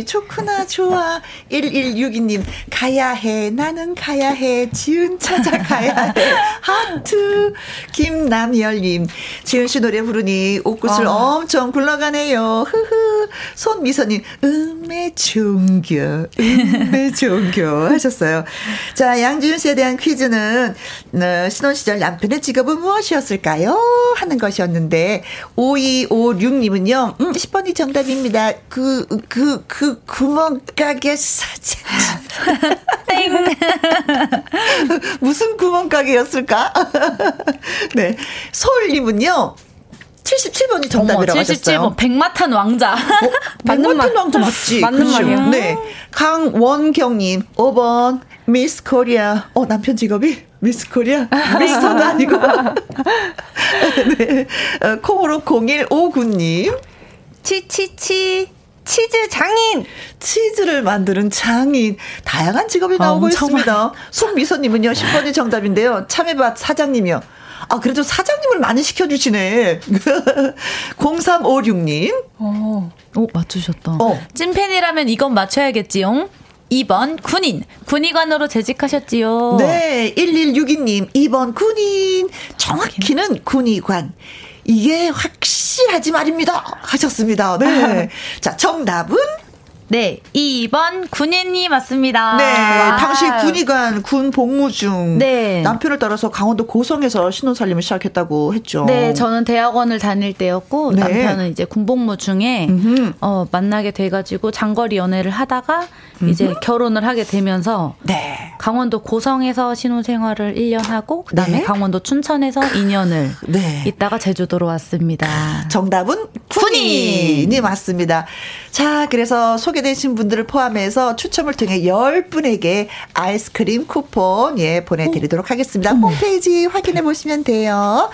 18세 순위, 좋구나, 좋아. 1162님, 가야 해, 나는 가야 해, 지은 찾아 가야 해, 하트. 김남열님, 지은 씨 노래 부르니 옷구슬 아. 엄청 굴러가네요. 흐흐. 손미선님, 음 의 종교, 음의 종교 하셨어요. 자, 양지은 씨에 대한 퀴즈는, 어, 신혼시절 남편의 직업은 무엇이었을까요? 하는 것이었는데, 5256님은요, 음, 10번이 정답입니다. 그, 그, 그, 구멍가게 사장. 땡 무슨 구멍가게였을까? 네. 서울님은요, 77번이 정답이라고 어머, 하셨어요. 77번 백마탄 왕자 맞는 말. 왕도 맞지. 맞는? 말이에요. 네. 강원경님, 5번, 미스 코리아. 어, 남편 직업이? 미스 코리아? 미스터도 아니고. 네. 어, 콩으로 0159님. 치치치 치즈 장인. 치즈를 만드는 장인. 다양한 직업이 아, 나오고 있습니다. 손미선님은요, 10번이 정답인데요. 참외밭 사장님이요. 아, 그래도 사장님을 많이 시켜주시네. 0356님. 어. 오 맞추셨다 어. 찐팬이라면 이건 맞춰야겠지요 2번 군인 군의관으로 재직하셨지요 네, 1162님, 2번 군인. 정확히는 군의관. 이게 확실하지 말입니다. 하셨습니다. 네. 자, 정답은? 네, 2번 군인이 맞습니다. 네. 와. 당시 군의관, 군 복무 중. 네. 남편을 따라서 강원도 고성에서 신혼살림을 시작했다고 했죠. 네, 저는 대학원을 다닐 때였고 네. 남편은 이제 군 복무 중에 음흠. 어, 만나게 돼가지고 장거리 연애를 하다가 이제 결혼을 하게 되면서 네. 강원도 고성에서 신혼생활을 1년 하고 그다음에 네. 강원도 춘천에서 2년을 네. 있다가 제주도로 왔습니다. 정답은 군인이 맞습니다. 자, 그래서 소개되신 분들을 포함해서 추첨을 통해 10분에게 아이스크림 쿠폰 예 보내드리도록 하겠습니다. 홈페이지 확인해 보시면 돼요.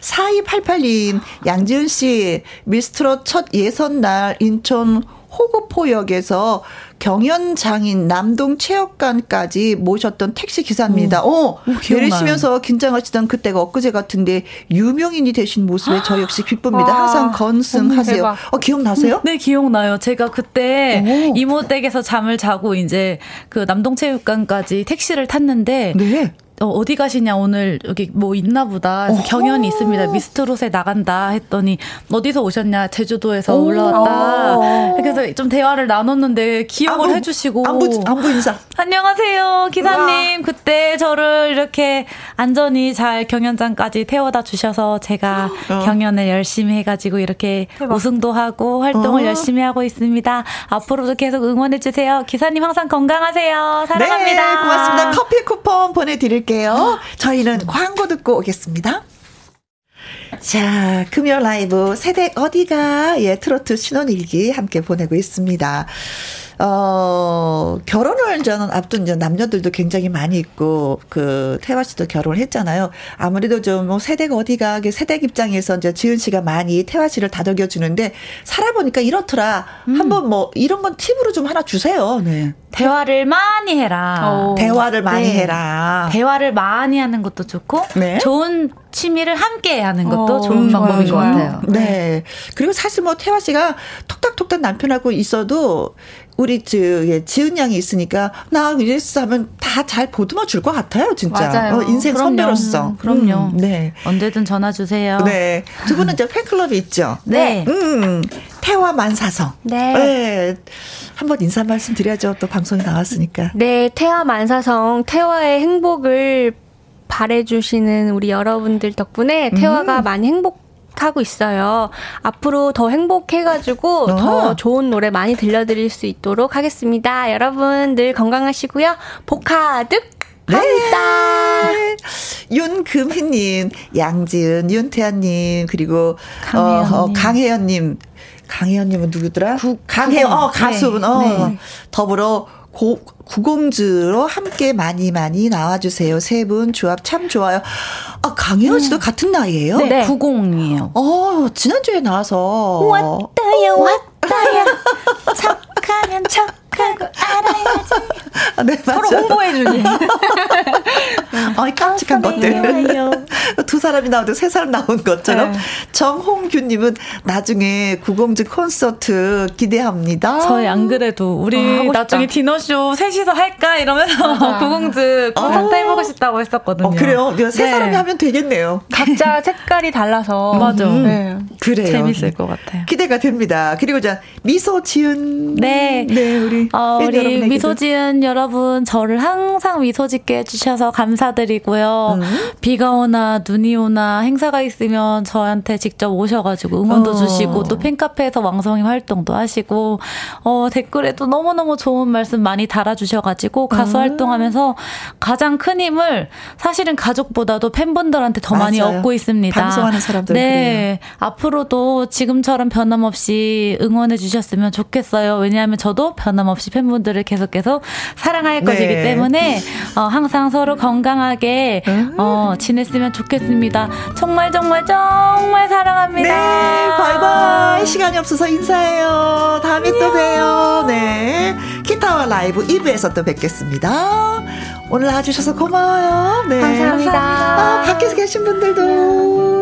4288님, 양지은 씨, 미스트롯 첫 예선 날 인천 호구포역에서 경연장인 남동 체육관까지 모셨던 택시 기사입니다. 어. 내리시면서 긴장하시던 그때가 엊그제 같은데 유명인이 되신 모습에 저 역시 기쁩니다. 와, 항상 건승하세요. 어, 기억나세요? 네, 기억나요. 제가 그때 오. 이모 댁에서 잠을 자고 이제 그 남동체육관까지 택시를 탔는데 네. 어, 어디 가시냐 오늘 여기 뭐 있나 보다 어허. 경연이 있습니다 미스트롯에 나간다 했더니 어디서 오셨냐 제주도에서 오. 올라왔다 어. 그래서 좀 대화를 나눴는데 기억을 안부, 해주시고 안부, 안부 인사. 안녕하세요 기사님 그때 저를 이렇게 안전히 잘 경연장까지 태워다 주셔서 제가 어. 경연을 열심히 해가지고 이렇게 대박. 우승도 하고 활동을 어. 열심히 하고 있습니다 앞으로도 계속 응원해 주세요 기사님 항상 건강하세요 사랑합니다 네, 고맙습니다. 커피 쿠폰 보내드릴 게요. 저희는 광고 듣고 오겠습니다. 자, 금요 라이브 세대 어디가 예 트로트 신혼일기 함께 보내고 있습니다. 어, 결혼을 저는 앞둔 이제 남녀들도 굉장히 많이 있고, 그, 태화 씨도 결혼을 했잖아요. 아무래도 좀, 뭐, 세대가 어디가, 세대 입장에서 이제 지은 씨가 많이 태화 씨를 다독여주는데, 살아보니까 이렇더라. 한번 뭐, 이런 건 팁으로 좀 하나 주세요. 네. 대화를 많이 해라. 어. 대화를 많이 네. 해라. 대화를 많이 하는 것도 좋고 네. 좋은 취미를 함께 하는 것도 어, 좋은 좋아요, 방법인 것 좋아요. 같아요. 네. 그리고 사실 뭐 태화 씨가 톡닥톡닥 남편하고 있어도 우리 저 예, 지은 양이 있으니까 나 이랬어 하면 다 잘 보듬어 줄 것 같아요, 진짜. 맞아요. 어, 인생 그럼요. 선배로서. 음, 그럼요. 음, 네. 언제든 전화 주세요. 네. 두 분은 이제 팬클럽이 있죠. 네. 음. 태화 만사성. 네. 네. 한번 인사 말씀 드려야죠. 또 방송에 나왔으니까. 네, 태화 만사성 태화의 행복을 바래주시는 우리 여러분들 덕분에 태화가 음. 많이 행복 하고 있어요. 앞으로 더 행복해가지고 어. 더 좋은 노래 많이 들려드릴 수 있도록 하겠습니다. 여러분 늘 건강하시고요. 복하득 합니다. 네. 윤금희님, 양지은, 윤태아님, 그리고 강혜연님. 어, 어, 강혜연님, 강혜연님은 누구더라? 강혜연, 어, 네. 가수분, 어, 네. 더불어 고, 구공주로 함께 많이 많이 나와주세요. 세 분 조합 참 좋아요. 아, 강혜연 씨도 같은 나이예요? 네, 네. 90이에요. 어, 지난주에 나와서. 왔다야 왔다야 척하면 척 알아야지. 아, 네, 서로 홍보해주니. 어이, 깜찍한 것들. 두 사람이 나오도 세 사람 나온 것처럼. 네. 정홍규님은 나중에 구공즈 콘서트 기대합니다. 저희 안 그래도 우리 어, 나중에 디너쇼 셋이서 할까 이러면서 구공즈 콘서트 어. 해보고 싶다고 했었거든요. 어, 그래요? 세 네. 사람이 하면 되겠네요. 각자 색깔이 달라서. 맞아. 음. 네. 그래요. 재밌을 것 같아요. 기대가 됩니다. 그리고 자 미소 지은 네, 네 우리 어, 우리 미소 지은 여러분 저를 항상 미소 짓게 해주셔서 감사드리고요. 음. 비가 오나 눈이 오나 행사가 있으면 저한테 직접 오셔가지고 응원도 어. 주시고 또 팬카페에서 왕성이 활동도 하시고 어, 댓글에도 너무 너무 좋은 말씀 많이 달아주셔가지고 가수 음. 활동하면서 가장 큰 힘을 사실은 가족보다도 팬분들한테 더 맞아요. 많이 얻고 있습니다. 방송하는 사람들 네, 그래요. 앞으로도 지금처럼 변함없이 응원해 주셨으면 좋겠어요. 왜냐하면 저도 변함없이 팬분들을 계속해서 사랑할 네. 것이기 때문에 어, 항상 서로 건강하게 어, 지냈으면 좋겠습니다. 정말 정말 정말 사랑합니다. 네, 바이바이. 시간이 없어서 인사해요. 다음에 안녕. 또 봬요. 네, 기타와 라이브 2부에서 또 뵙겠습니다. 오늘 와주셔서 고마워요. 네. 감사합니다. 아, 밖에서 계신 분들도.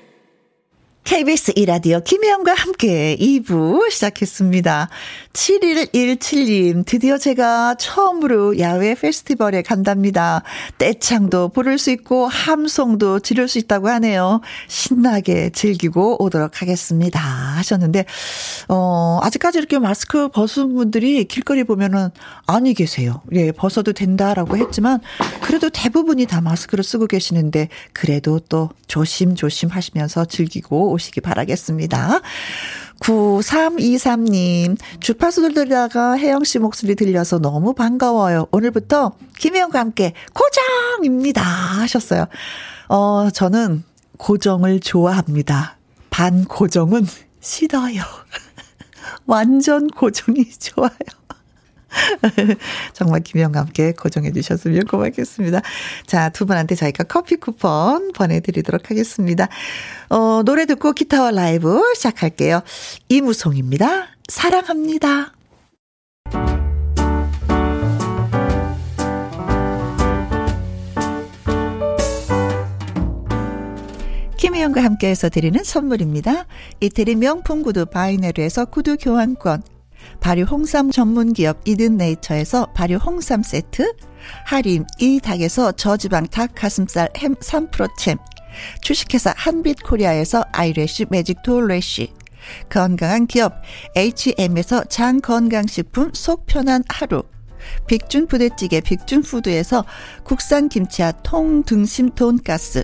KBS 이라디오 김혜영과 함께 2부 시작했습니다. 7117님, 드디어 제가 처음으로 야외 페스티벌에 간답니다. 떼창도 부를 수 있고 함송도 지를 수 있다고 하네요. 신나게 즐기고 오도록 하겠습니다. 하셨는데, 어, 아직까지 이렇게 마스크 벗은 분들이 길거리 보면은 아니 계세요. 예, 벗어도 된다라고 했지만, 그래도 대부분이 다 마스크를 쓰고 계시는데, 그래도 또 조심조심 하시면서 즐기고 오시기 바라겠습니다. 9323님, 주파수 들다가 혜영 씨 목소리 들려서 너무 반가워요. 오늘부터 김혜영과 함께 고정입니다. 하셨어요. 어, 저는 고정을 좋아합니다. 반 고정은 싫어요. 완전 고정이 좋아요. 정말 김영과 함께 고정해 주셨으면 고맙겠습니다. 자, 두 분한테 저희가 커피 쿠폰 보내드리도록 하겠습니다. 어, 노래 듣고 기타와 라이브 시작할게요. 이무송입니다. 사랑합니다. 김혜영과 함께해서 드리는 선물입니다. 이태리 명품 구두 바이네르에서 구두 교환권 발효 홍삼 전문 기업 이든 네이처에서 발효 홍삼 세트, 하림 이 닭에서 저지방 닭 가슴살 햄 3%챔, 주식회사 한빛 코리아에서 아이래쉬 매직 톨래쉬, 건강한 기업 H&M에서 장 건강식품 속 편한 하루, 빅준 부대찌개 빅준 푸드에서 국산 김치와 통 등심 돈가스,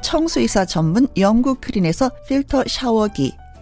청수이사 전문 영국 크린에서 필터 샤워기,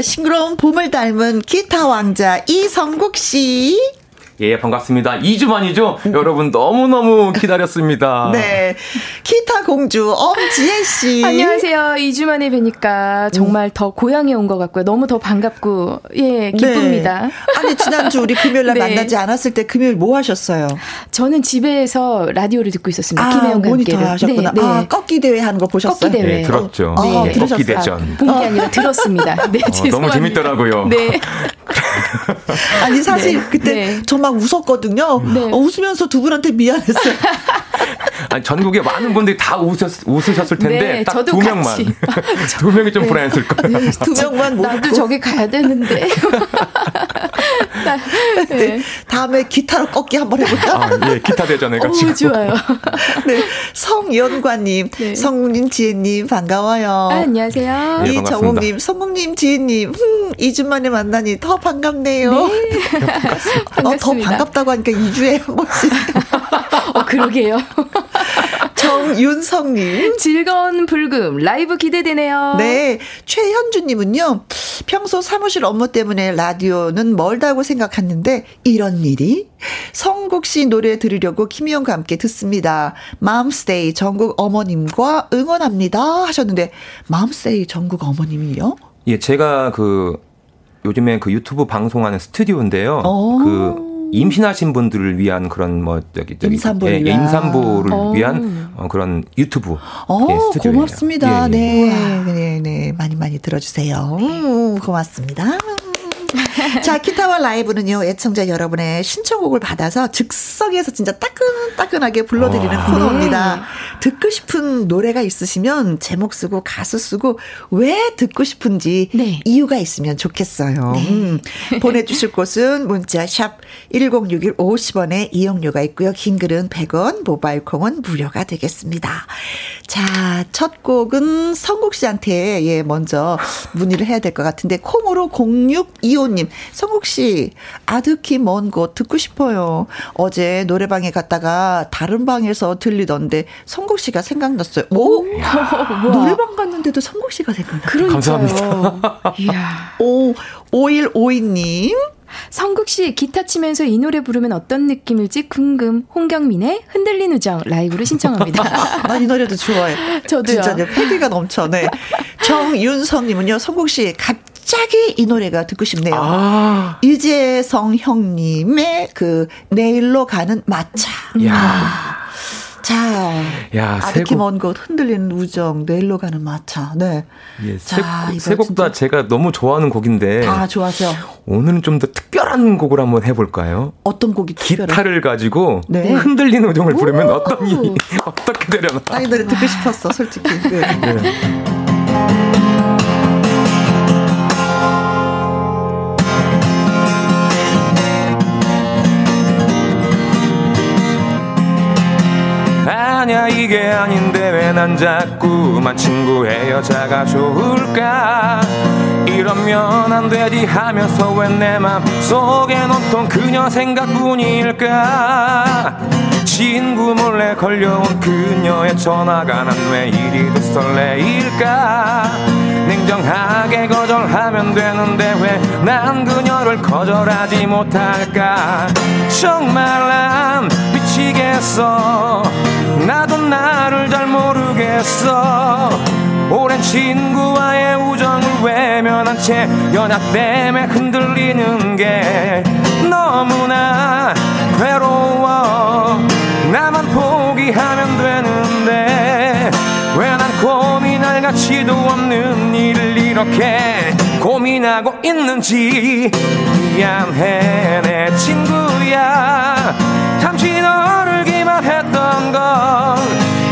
네, 싱그러운 봄을 닮은 기타 왕자 이성국 씨. 예, 반갑습니다. 2주 만이죠? 여러분 너무너무 기다렸습니다. 네. 기타 공주 엄지혜 씨. 안녕하세요. 2주 만에 뵈니까 정말 음. 더 고향에 온 것 같고요. 너무 더 반갑고, 예, 기쁩니다. 네. 아니, 지난주 우리 금요일 날 네. 만나지 않았을 때 금요일 뭐 하셨어요? 저는 집에서 라디오를 듣고 있었습니다. 아, 김혜영과 모니터 함께를. 하셨구나. 네, 네. 아, 꺾기 대회 하는 거 보셨어요? 꺾기 대회. 네, 들었죠. 어, 네. 꺾기 대전. 본게 아니라 들었습니다. 네, 어, 너무 재밌더라고요. 네. 아니 사실 네. 그때 네. 저막 웃었거든요. 네. 어, 웃으면서 두 분한테 미안했어요. 아니, 전국에 많은 분들이 다 웃으셨, 웃으셨을 텐데 네, 딱두 명만 두 명이 좀 네. 불안했을 거예요. 네, 두 명만 못 나도 저기 가야 되는데. 네. 다음에 기타로 꺾기 한번 해볼까? 아, 예, 기타 대전 해가지고. 오, 좋아요. 네, 성연관님, 네. 성님, 지혜님 반가워요. 아, 안녕하세요. 예, 이정옥님, 성국님, 지혜님, 음, 2주 만에 만나니 더 반갑네요. 네. 반갑습니다. 어, 더 반갑다고 하니까 2주에 한 번씩. 어, 그러게요. 정윤성님. 즐거운 불금, 라이브 기대되네요. 네. 최현주님은요, 평소 사무실 업무 때문에 라디오는 멀다고 생각했는데, 이런 일이? 성국 씨 노래 들으려고 김희영과 함께 듣습니다. 맘스테이 전국 어머님과 응원합니다. 하셨는데, 맘스테이 전국 어머님이요? 예, 제가 그, 요즘에 그 유튜브 방송하는 스튜디오인데요. 오. 그 임신하신 분들을 위한 그런 뭐 저기 저기 임산부를, 예, 예, 임산부를 오. 위한 어, 그런 유튜브 어, 예, 스튜디오예요. 고맙습니다. 예, 예. 네, 네, 네, 많이 많이 들어주세요. 음, 고맙습니다. 자, 기타와 라이브는요, 애청자 여러분의 신청곡을 받아서 즉석에서 진짜 따끈따끈하게 불러드리는 와. 코너입니다. 네. 듣고 싶은 노래가 있으시면 제목 쓰고 가수 쓰고 왜 듣고 싶은지 네. 이유가 있으면 좋겠어요. 네. 음, 보내주실 곳은 문자 샵 1061 50원에 이용료가 있고요. 긴 글은 100원, 모바일 콩은 무료가 되겠습니다. 자, 첫 곡은 성국 씨한테 예, 먼저 문의를 해야 될 것 같은데 콩으로 0625님, 성국 씨 아득히 먼 곳 듣고 싶어요. 어제 노래방에 갔다가 다른 방에서 들리던데 성국 씨가 생각났어요. 오, 노래방 갔는데도 성국 씨가 생각났어요. 감사합니다. 이야. 오, 5152님. 성국 씨 기타 치면서 이 노래 부르면 어떤 느낌일지 궁금. 홍경민의 흔들린 우정 라이브로 신청합니다. 아, 이 노래도 좋아해. 저도요. 진짜 패기가 넘쳐. 네. 정윤성님은요, 성국 씨 갑자기 이 노래가 듣고 싶네요. 아. 이재성 형님의 그 내일로 가는 마차. 야. 자, 야, 아득히 먼곳 흔들리는 우정, 내일로 가는 마차. 네. 예, 자, 세곡 다 제가 너무 좋아하는 곡인데. 아, 좋아하세요. 오늘은 좀 더 특별한 곡을 한번 해볼까요? 어떤 곡이 특별해? 기타를 가지고 네. 흔들리는 우정을 부르면 어떤 이 어떻게 되려나? 아, 이 노래 듣고 싶었어, 솔직히. 네. 네. 아냐 이게 아닌데 왜 난 자꾸만 친구의 여자가 좋을까? 이러면 안 되지 하면서 왜 내 맘속엔 온통 그녀 생각뿐일까? 친구 몰래 걸려온 그녀의 전화가 난 왜 이리도 설레일까? 냉정하게 거절하면 되는데 왜 난 그녀를 거절하지 못할까? 정말 난 미치겠어. 나도 나를 잘 모르겠어. 오랜 친구와의 우정을 외면한 채 연하 때문에 흔들리는 게 너무나 괴로워. 나만 포기하면 되는데 왜 난 고민할 가치도 없는 일을 이렇게 고민하고 있는지. 미안해 내 친구야 잠시 너를 기만했던 건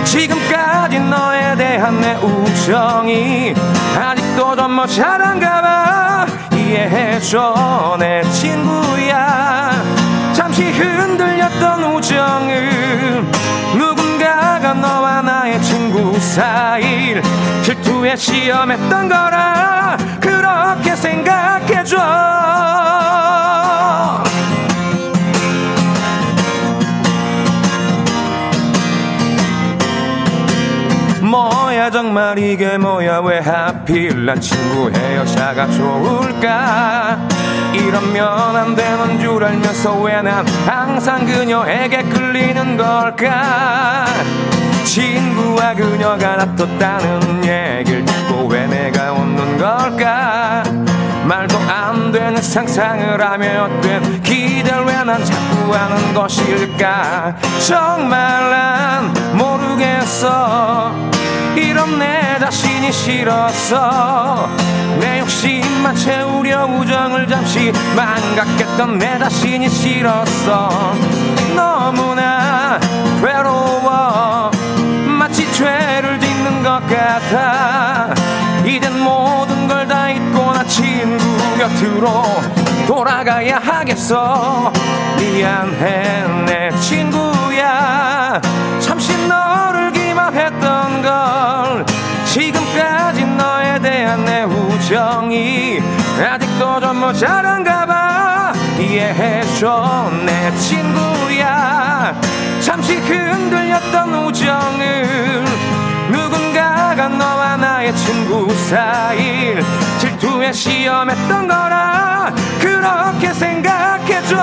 지금까지 너에 대한 내 우정이 아직도 좀 모자란가 봐. 이해해줘 내 친구야. 잠시 흔들렸던 우정을 누군가가 너와 나의 친구 사이를 질투에 시험했던 거라 그렇게 생각해줘 친구야 정말 이게 뭐야 왜 하필 난 친구의 여자가 좋을까? 이러면 안 되는 줄 알면서 왜 난 항상 그녀에게 끌리는 걸까? 친구와 그녀가 놔뒀다는 얘기를 듣고 왜 내가 웃는 걸까 말도 안 되는 상상을 하며 어떤 기대를 왜난 자꾸 하는 것일까? 정말 난 모르겠어. 이런 내 자신이 싫었어 내 욕심만 채우려 우정을 잠시 망각했던 내 자신이 싫었어 너무나 외로워. 마치 죄를 짓는 것 같아. 이젠 모든 걸다 잊고 나 친구 곁으로 돌아가야 하겠어. 미안해 내 친구야. 잠시 너를 기만했던 걸 지금까지 너에 대한 내 우정이 아직도 좀 모자란가 봐. 이해해줘 내 친구야. 잠시 흔들렸던 우정을 누군가가 너와 나의 친구 사이를 질투에 시험했던 거라 그렇게 생각해줘.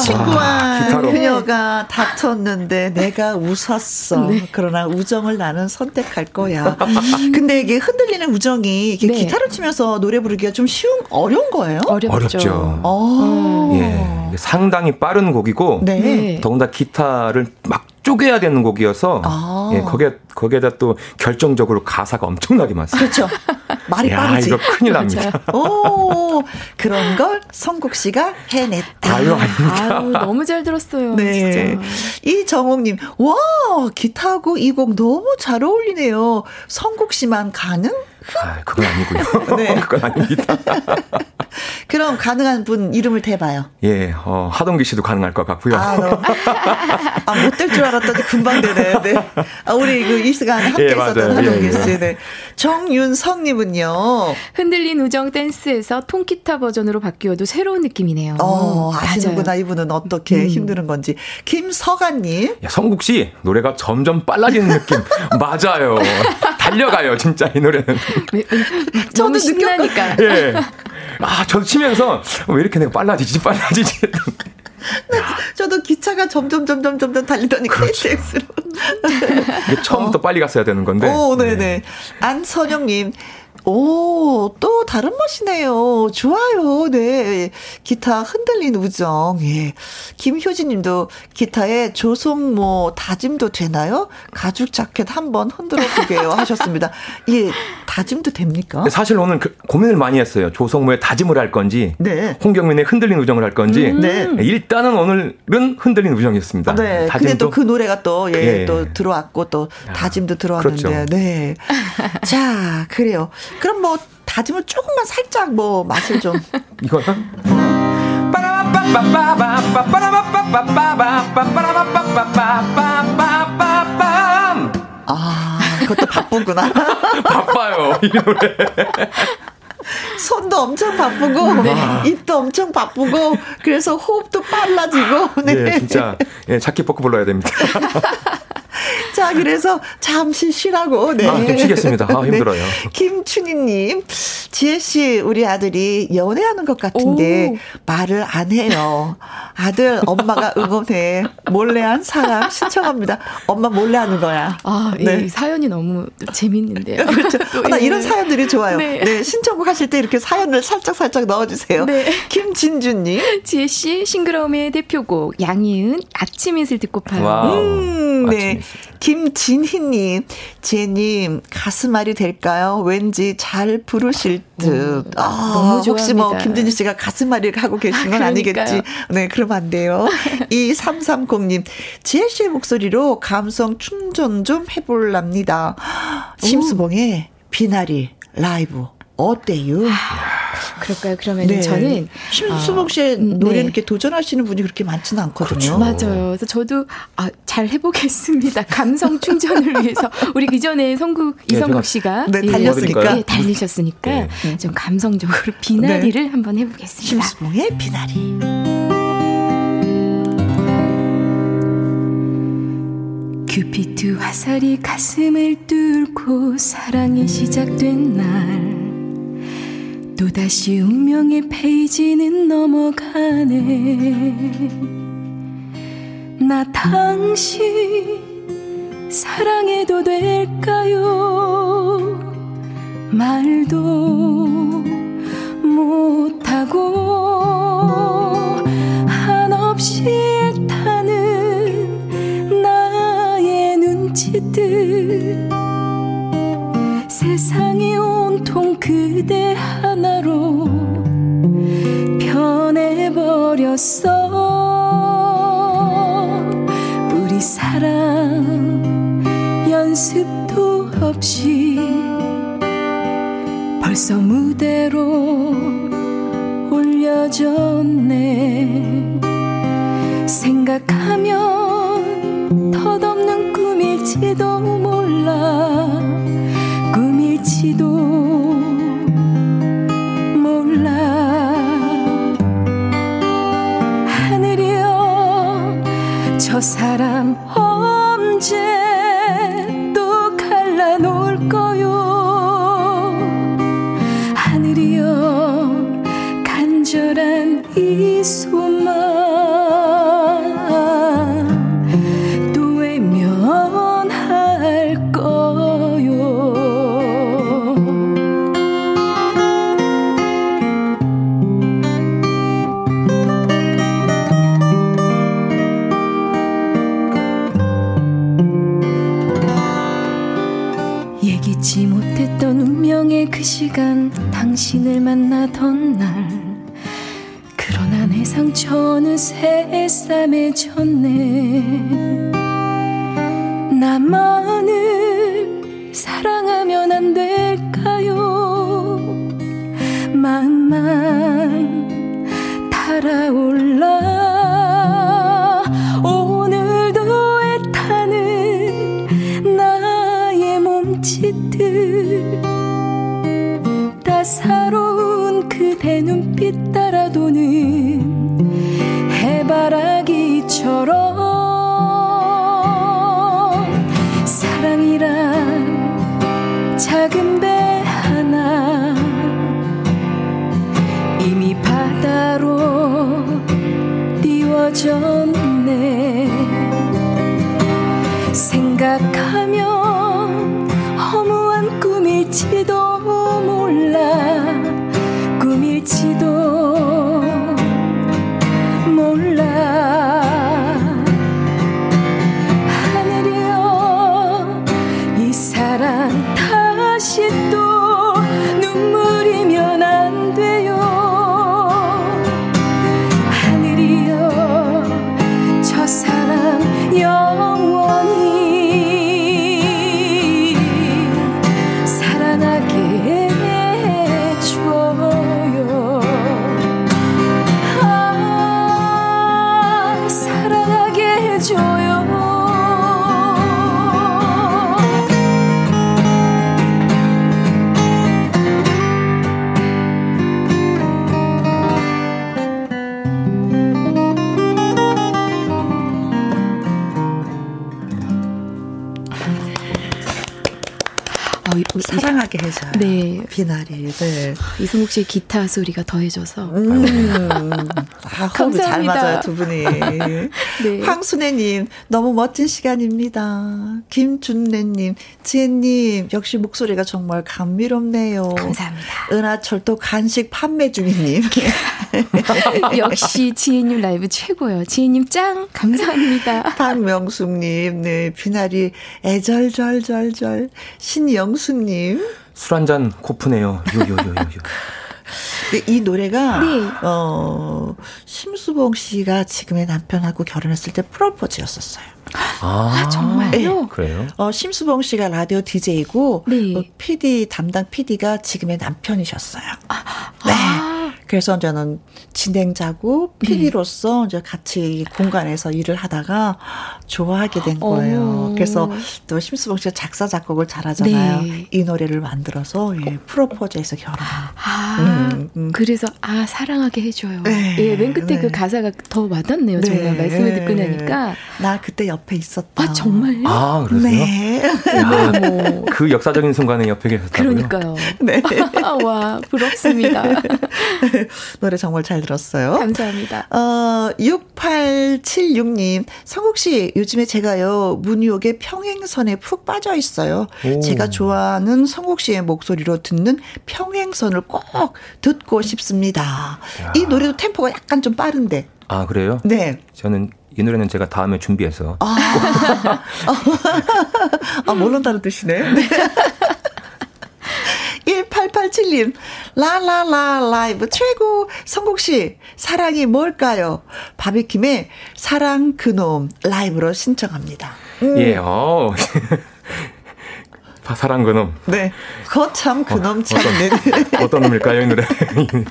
친구와 기타로. 그녀가 다퉜는데 내가 웃었어. 그러나 우정을 나는 선택할 거야. 근데 이게 흔들리는 우정이 이게 네. 기타를 치면서 노래 부르기가 좀 쉬운 어려운 거예요? 어렵죠. 어렵죠. 어. 예, 상당히 빠른 곡이고 네. 네. 더군다나 기타를 막 쪼개야 되는 곡이어서 아. 예, 거기에 거기에다 또 결정적으로 가사가 엄청나게 많습니다. 그렇죠. 말이 야, 빠르지. 이거 큰일 납니다. 오, 그런 걸 성국 씨가 해냈다. 아유, 아닙니다. 아유, 너무 잘 들었어요. 네. 진짜. 이정옥님, 와, 기타하고 이 곡 너무 잘 어울리네요. 성국 씨만 가능? 아, 그건 아니고요. 네. 그건 아닙니다. 그럼 가능한 분 이름을 대봐요. 예, 어, 하동기 씨도 가능할 것 같고요. 아. 아, 못 될 줄 알았더니 금방 되네. 네. 아, 우리 그 이 시간 함께 예, 있었던 맞아요. 한동기 예, 씨. 네. 정윤성님은요. 흔들린 우정 댄스에서 통기타 버전으로 바뀌어도 새로운 느낌이네요. 어, 맞아요. 아시는구나. 이분은 어떻게 음. 힘드는 건지. 김서가님. 야, 성국 씨 노래가 점점 빨라지는 느낌 맞아요. 달려가요 진짜 이 노래는. 저도 신나니까. 예. 아, 저도 치면서 왜 이렇게 내가 빨라지지 빨라지지. 저도 기차가 점점, 점점, 점점 달리더니 그렇죠. KTX로. 처음부터 빨리 갔어야 되는 건데. 오, 네. 네 네. 안선영님. 오, 또 다른 맛이네요. 좋아요. 네. 기타 흔들린 우정. 예. 김효진 님도 기타에 조성모 다짐도 되나요? 가죽 자켓 한번 흔들어 보게요. 하셨습니다. 예, 다짐도 됩니까? 근데 사실 오늘 그 고민을 많이 했어요. 조성모의 다짐을 할 건지, 네. 홍경민의 흔들린 우정을 할 건지. 네. 일단은 오늘은 흔들린 우정이었습니다. 네. 근데 또 그 노래가 또, 예, 예. 또 들어왔고 또 다짐도 들어왔는데, 그렇죠. 네. 자, 그래요. 그럼 뭐 다짐을 조금만 살짝 뭐 맛을 좀. 이거요? 아, 그것도 바쁘구나. 바빠요, 이 노래. 손도 엄청 바쁘고 네. 입도 엄청 바쁘고 그래서 호흡도 빨라지고 네, 네 진짜 예, 자켓 포크 불러야 됩니다. 자 그래서 잠시 쉬라고 네. 아, 좀 쉬겠습니다. 아, 힘들어요. 김춘희님 지혜 씨 우리 아들이 연애하는 것 같은데 오. 말을 안 해요. 아들 엄마가 응원해 몰래 한 사람 신청합니다. 엄마 몰래 하는 거야. 아, 이 네. 사연이 너무 재밌는데요. 그렇죠. 또 나 예. 이런 사연들이 좋아요. 네. 네. 신청곡 하실 때 이렇게 사연을 살짝 살짝 넣어주세요. 네. 김진주님. 지혜 씨 싱그러움의 대표곡 양희은 아침 이슬 듣고 파요. 와우. 음, 네. 아침 김진희님, 지혜님, 가슴앓이 될까요? 왠지 잘 부르실 듯. 아, 너무 혹시 뭐, 좋아합니다. 김진희 씨가 가슴앓이를 하고 계신 건 아? 그러니까요. 네, 그러면 안 돼요. 2330님, 지혜 씨의 목소리로 감성 충전 좀 해볼랍니다. 심수봉의 비나리 라이브. 어때요? 그럴까요? 그러면 네. 저는 심수봉 씨의 아, 노래 네. 이렇게 도전하시는 분이 그렇게 많지는 않거든요. 그렇죠. 맞아요. 그래서 저도 아, 잘 해보겠습니다. 감성 충전을 위해서 우리 이전에 성국 네, 이성국 씨가 네, 달렸으니까 예, 달리셨으니까 네. 좀 감성적으로 비나리를 네. 한번 해보겠습니다. 심수봉의 비나리. 큐피트 화살이 가슴을 뚫고 사랑이 시작된 날 또다시 운명의 페이지는 넘어가네. 나 당신 사랑해도 될까요? 말도 못하고 한없이 애타는 나의 눈치들. 세상이 온통 그대 하 버렸어. 우리 사랑 연습도 없이 벌써 무대로 올려졌네. 생각하면 덧없는 꿈일지도 몰라 사람 이승욱 씨의 기타 소리가 더해져서. 음. 아, 호흡이 잘 맞아요, 두 분이. 네. 황순애님, 너무 멋진 시간입니다. 김준래님, 지혜님, 역시 목소리가 정말 감미롭네요. 감사합니다. 은하철도 간식 판매 중이님. 역시 지혜님 라이브 최고요. 지혜님 짱! 감사합니다. 박명숙님, 네, 비나리 애절절절절. 신영숙님. 술 한 잔 코프네요. 요요요요요. 이 노래가 네. 어 심수봉 씨가 지금의 남편하고 결혼했을 때 프로포즈였었어요. 아, 아 정말요? 네. 그래요? 어, 심수봉 씨가 라디오 DJ이고 네. 어, PD 담당 PD가 지금의 남편이셨어요. 아, 네. 아. 그래서 저는 진행자고 PD로서 네. 이제 같이 공간에서 일을 하다가 좋아하게 된 거예요. 오. 그래서 또 심수봉 씨가 작사 작곡을 잘하잖아요. 네. 이 노래를 만들어서 예, 프로포즈에서 결혼. 아, 음, 음. 그래서 아 사랑하게 해줘요. 네. 예, 맨 끝에 그 네. 그 가사가 더 와닿네요. 정말 네. 말씀을 듣고 나니까. 나 그때 옆에 있었다. 아 정말요? 아 그러세요? 네. 야, 뭐. 그 역사적인 순간에 옆에 계셨다고요? 그러니까요. 네. 와 부럽습니다. 노래 정말 잘 들었어요. 감사합니다. 어, 6876님, 성국 씨, 요즘에 제가요, 문유옥의 평행선에 푹 빠져 있어요. 오. 제가 좋아하는 성국 씨의 목소리로 듣는 평행선을 꼭 듣고 싶습니다. 야. 이 노래도 템포가 약간 좀 빠른데. 아, 그래요? 네. 저는 이 노래는 제가 다음에 준비해서. 아, 아 모른다는 뜻이네. 네. 1887님, 라라라 라이브 최고. 성국씨, 사랑이 뭘까요? 바비킴의 사랑 그놈 라이브로 신청합니다. 음. 예, 어. 사랑 그놈. 네. 거참 그놈 어, 참. 어떤, 어떤 놈일까요, 이 노래?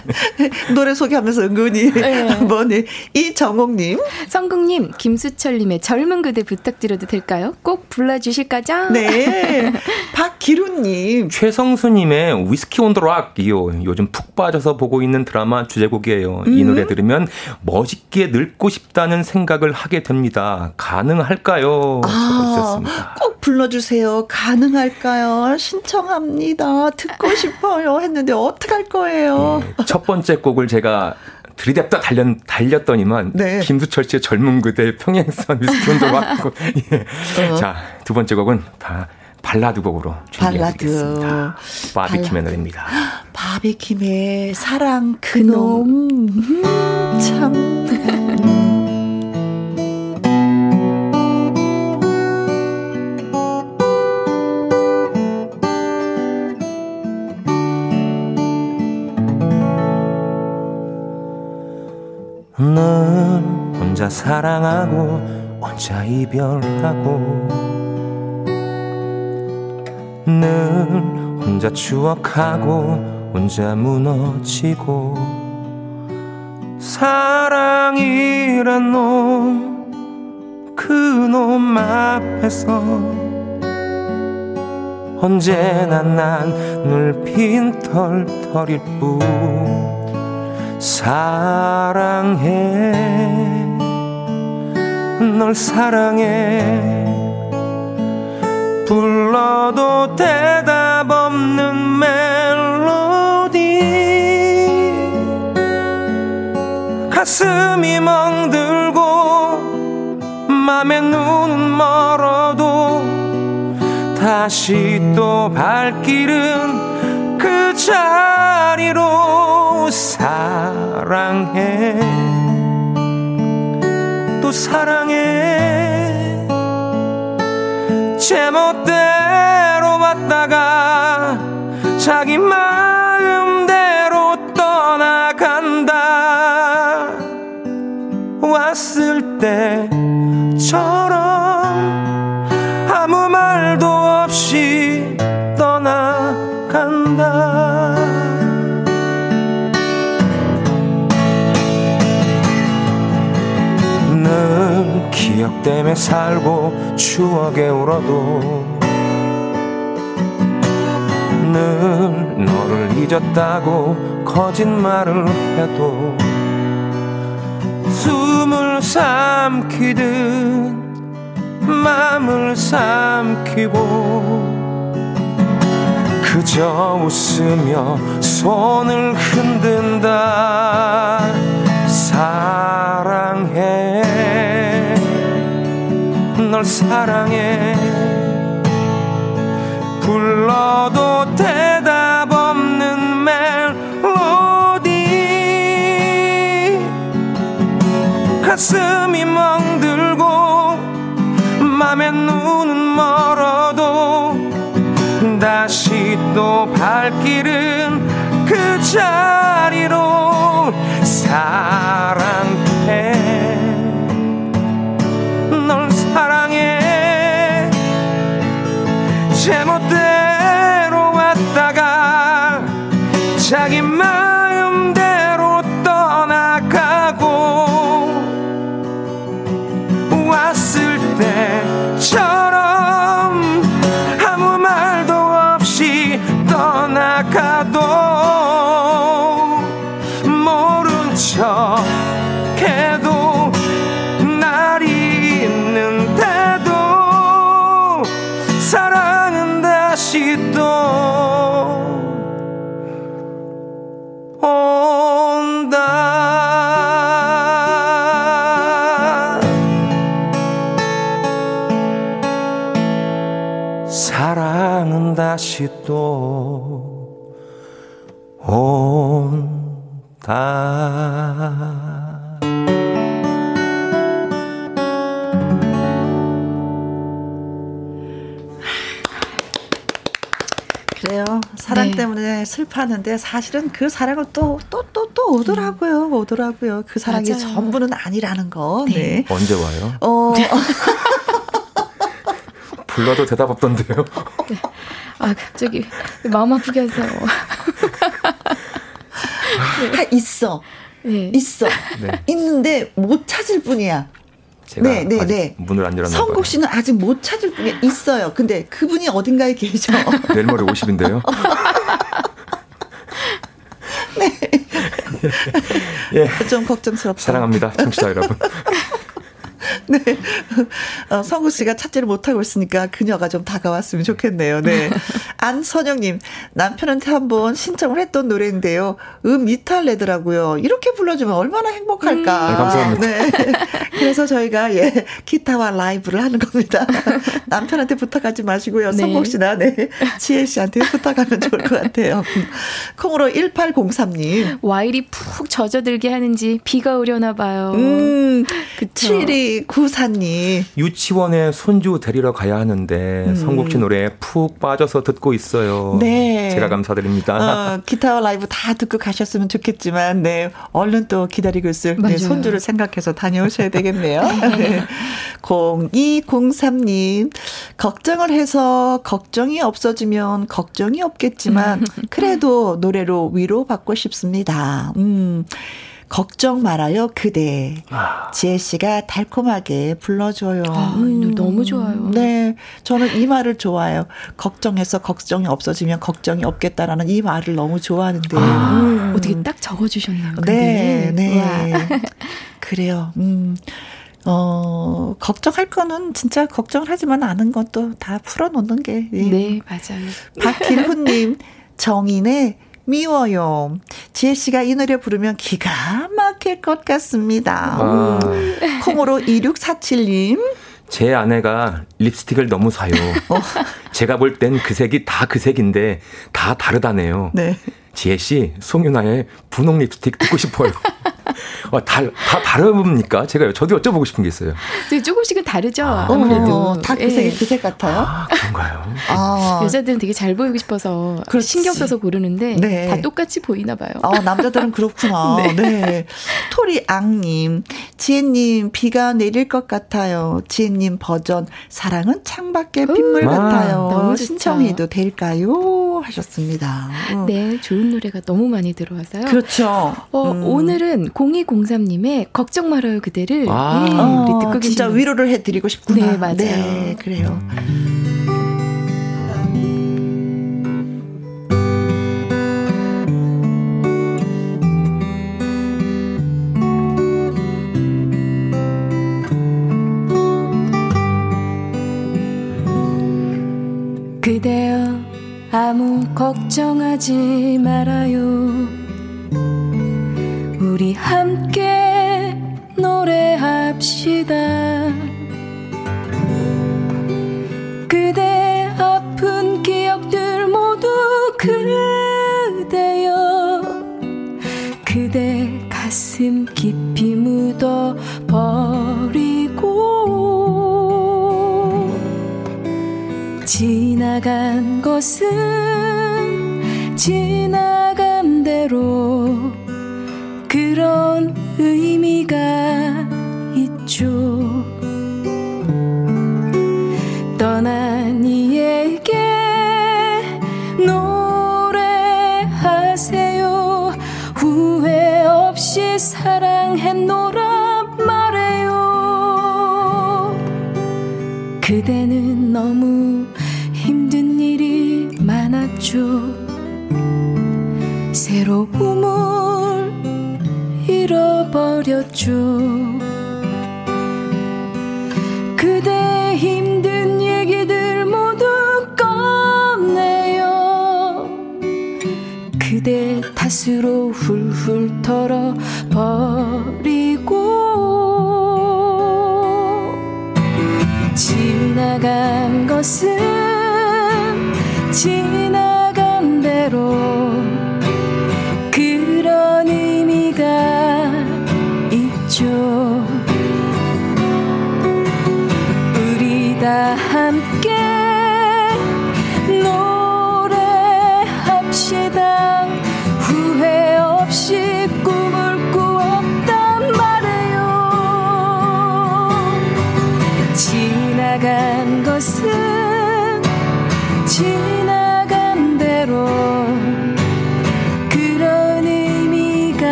노래 소개하면서 은근히. 네. 뭐니. 이정옥님. 성국님, 김수철님의 젊은 그대 부탁드려도 될까요? 꼭 불러주실 거죠? 네. 박기루님. 최성수님의 위스키 온 더 락 이요. 요즘 푹 빠져서 보고 있는 드라마 주제곡이에요. 음. 이 노래 들으면 멋있게 늙고 싶다는 생각을 하게 됩니다. 가능할까요? 아, 꼭 불러주세요. 가능할까 요? 할까요? 신청합니다. 듣고 싶어요. 했는데 어떡할 거예요? 네, 첫 번째 곡을 제가 들이댔다 달렸, 달렸더니만 네. 김수철 씨의 젊은 그대 평행선 위스콘도 왔고 예. 어. 자, 두 번째 곡은 다 발라드 곡으로 준비해드리겠습니다. 바비킴의 노래입니다. 바비킴의 사랑 그놈 음, 참 넌 혼자 사랑하고 혼자 이별하고 늘 혼자 추억하고 혼자 무너지고 사랑이란 놈 그놈 앞에서 언제나 난 눈핀 털털일 뿐 사랑해. 널 사랑해. 불러도 대답 없는 멜로디. 가슴이 멍들고 맘에 눈은 멀어도 다시 또 발길은 그 자리로 사랑해. 또 사랑해. 제멋대로 왔다가 자기 마 때문에 살고 추억에 울어도 늘 너를 잊었다고 거짓말을 해도 숨을 삼키듯 마음을 삼키고 그저 웃으며 손을 흔든다. 사랑해 널 사랑해. 불러도 대답 없는 멜로디. 가슴이 멍들고 맘에 눈은 멀어도 다시 또 발길은 그 자리로 사랑해 제멋대 다시 또 온다 그래요. 사랑 네. 때문에 슬퍼하는데 사실은 그 사랑은 또, 또, 또, 또 오더라고요. 오더라고요. 그 사랑이 맞아요. 전부는 아니라는 거. 네. 언제 와요? 어, 불러도 대답 없던데요. 아 갑자기 마음 아프게 하세요. 다 있어. 네. 있어. 네. 있는데 못 찾을 뿐이야. 제가 네, 네, 네. 문을 안 열었나 성국 봐요. 씨는 아직 못 찾을 뿐이야. 있어요. 근데 그분이 어딘가에 계셔. 내일 모레 50인데요. 예, 좀 걱정스럽다. 사랑합니다, 청취자 여러분. 네. 어, 성국 씨가 찾지를 못하고 있으니까 그녀가 좀 다가왔으면 좋겠네요. 네. 안선영님, 남편한테 한번 신청을 했던 노래인데요. 음 이탈 내더라고요. 이렇게 불러주면 얼마나 행복할까. 네, 감사합니다. 네. 그래서 저희가 예, 기타와 라이브를 하는 겁니다. 남편한테 부탁하지 마시고요. 네. 성국 씨나 네. 지혜 씨한테 부탁하면 좋을 것 같아요. 콩으로 1803님. 와일이 푹 젖어들게 하는지 비가 오려나 봐요. 음, 그쵸. 7294님. 유치원에 손주 데리러 가야 하는데 성국 씨 노래에 푹 빠져서 듣고 있어요. 네. 제가 감사드립니다. 어, 기타와 라이브 다 듣고 가셨으면 좋겠지만, 네, 얼른 또 기다리고 있을 네. 손주를 생각해서 다녀오셔야 되겠네요. 0203님, 걱정을 해서 걱정이 없어지면 걱정이 없겠지만, 그래도 노래로 위로받고 싶습니다. 음. 걱정 말아요, 그대. 지혜 씨가 달콤하게 불러줘요. 아, 너무 좋아요. 네. 저는 이 말을 좋아해요. 걱정해서 걱정이 없어지면 걱정이 없겠다라는 이 말을 너무 좋아하는데. 음. 어떻게 딱 적어주셨네요. 네. 와. 네. 그래요. 음. 어, 걱정할 거는 진짜 걱정을 하지만 않은 것도 다 풀어놓는 게. 예. 네, 맞아요. 박길훈님, 정인의 미워요. 지혜 씨가 이 노래 부르면 기가 막힐 것 같습니다. 아. 음. 콩으로 2647님. 제 아내가 립스틱을 너무 사요. 어. 제가 볼 땐 그 색이 다 그 색인데 다 다르다네요. 네. 지혜 씨, 송윤아의 분홍 립스틱 듣고 싶어요. 어, 다, 다 다릅니까? 제가 저도 여쭤보고 싶은 게 있어요. 조금씩은 다르죠. 어, 아무래도. 다그 예. 색이 그색 같아요. 아, 그런가요? 아, 여자들은 되게 잘 보이고 싶어서 그렇지. 신경 써서 고르는데 네. 다 똑같이 보이나 봐요. 어, 남자들은 그렇구나. 네. 토리 앙님, 지혜님, 비가 내릴 것 같아요. 지혜님 버전, 사랑은 창밖에 빗물 아, 같아요. 좋죠. 신청해도 될까요? 하셨습니다. 음. 네, 좋은 노래가 너무 많이 들어와서요. 그렇죠. 어, 음. 오늘은 0203님의 걱정 말아요 그대를 아. 예, 어, 우리 듣고 진짜 계시는 위로를 해드리고 싶구나. 네, 맞아요. 네, 그래요. 그대여 아무 걱정하지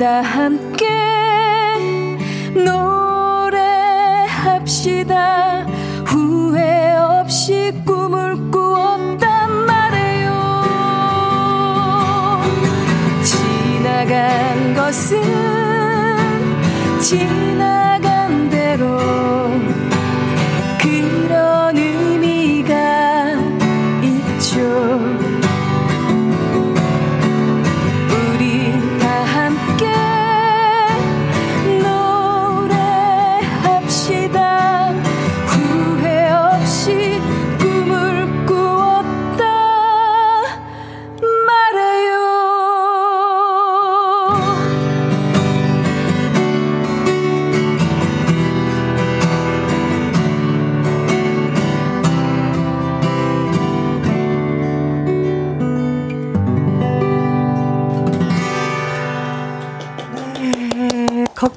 우리 다 함께 노래합시다. 후회 없이 꿈을 꾸었단 말이에요. 지나간 것은 지나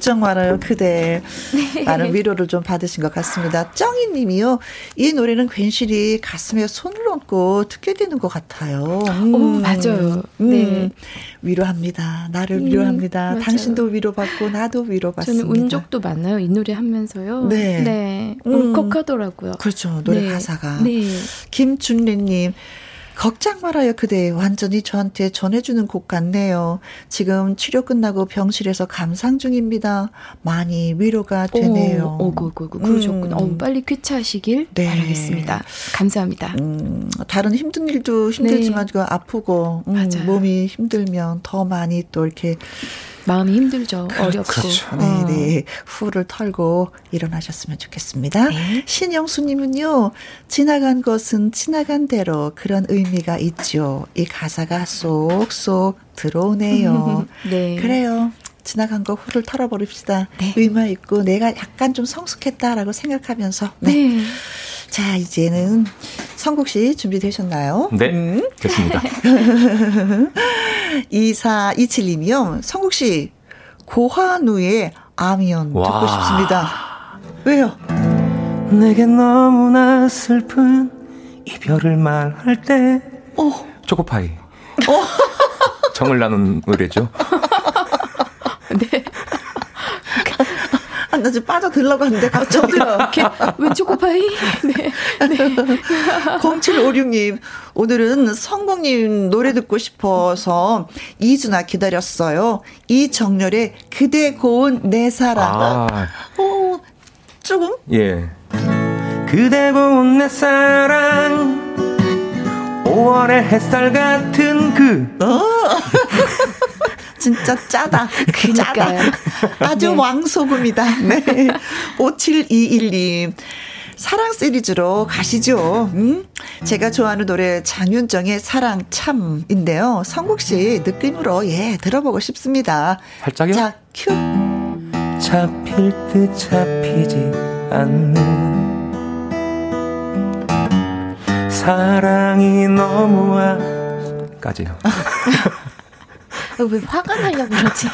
걱정 말아요, 그대. 많은 위로를 좀 받으신 것 같습니다. 정희님이요. 이 노래는 괜시리 가슴에 손을 얹고 듣게 되는 것 같아요. 음. 오, 맞아요. 네. 위로합니다. 나를 음, 위로합니다. 맞아요. 당신도 위로받고 나도 위로받습니다. 저는 운적도 많아요. 이 노래 하면서요. 네. 네. 음. 울컥하더라고요. 그렇죠. 노래 네. 가사가. 네. 김준래님. 걱정 말아요, 그대. 완전히 저한테 전해주는 곡 같네요. 지금 치료 끝나고 병실에서 감상 중입니다. 많이 위로가 되네요. 오, 오구, 오구. 그러셨구나. 음. 어, 빨리 쾌차하시길 네. 바라겠습니다. 감사합니다. 음, 다른 힘든 일도 힘들지만 그 아프고 음. 몸이 힘들면 더 많이 또 이렇게 마음이 힘들죠. 어렵고. 그렇죠. 네, 네. 후를 털고 일어나셨으면 좋겠습니다. 네. 신영수님은요, 지나간 것은 지나간 대로 그런 의미가 있죠. 이 가사가 쏙쏙 들어오네요. 네. 그래요. 지나간 거 후를 털어버립시다. 네. 의미 있고 내가 약간 좀 성숙했다라고 생각하면서. 네. 네. 자, 이제는 성국 씨 준비되셨나요? 네, 음. 됐습니다. 2427님이요. 성국 씨, 고환우의 아미연 듣고 와. 싶습니다. 왜요? 내게 너무나 슬픈 이별을 말할 때 어, 초코파이. 정을 나눈 노래죠. 네. 아, 나 지금 빠져들려고 하는데 갑자기. 이렇게 왼 초코파이? 네. 0756님, 오늘은 성공님 노래 듣고 싶어서 이준아 기다렸어요. 이정렬의 그대 고운 내 사랑. 아, 어, 조금? 예. 그대 고운 내 사랑 5월의 햇살 같은 그 어. 진짜 짜다. 짜다. 아주 네. 왕소금이다. 네. 5721님. 사랑 시리즈로 가시죠. 음? 제가 좋아하는 노래 장윤정의 사랑 참인데요. 성국 씨 느낌으로 예 들어보고 싶습니다. 살짝요? 자 큐. 잡힐 듯 잡히지 않는 사랑이 너무와까지요. 왜 화가 나려고 그러지?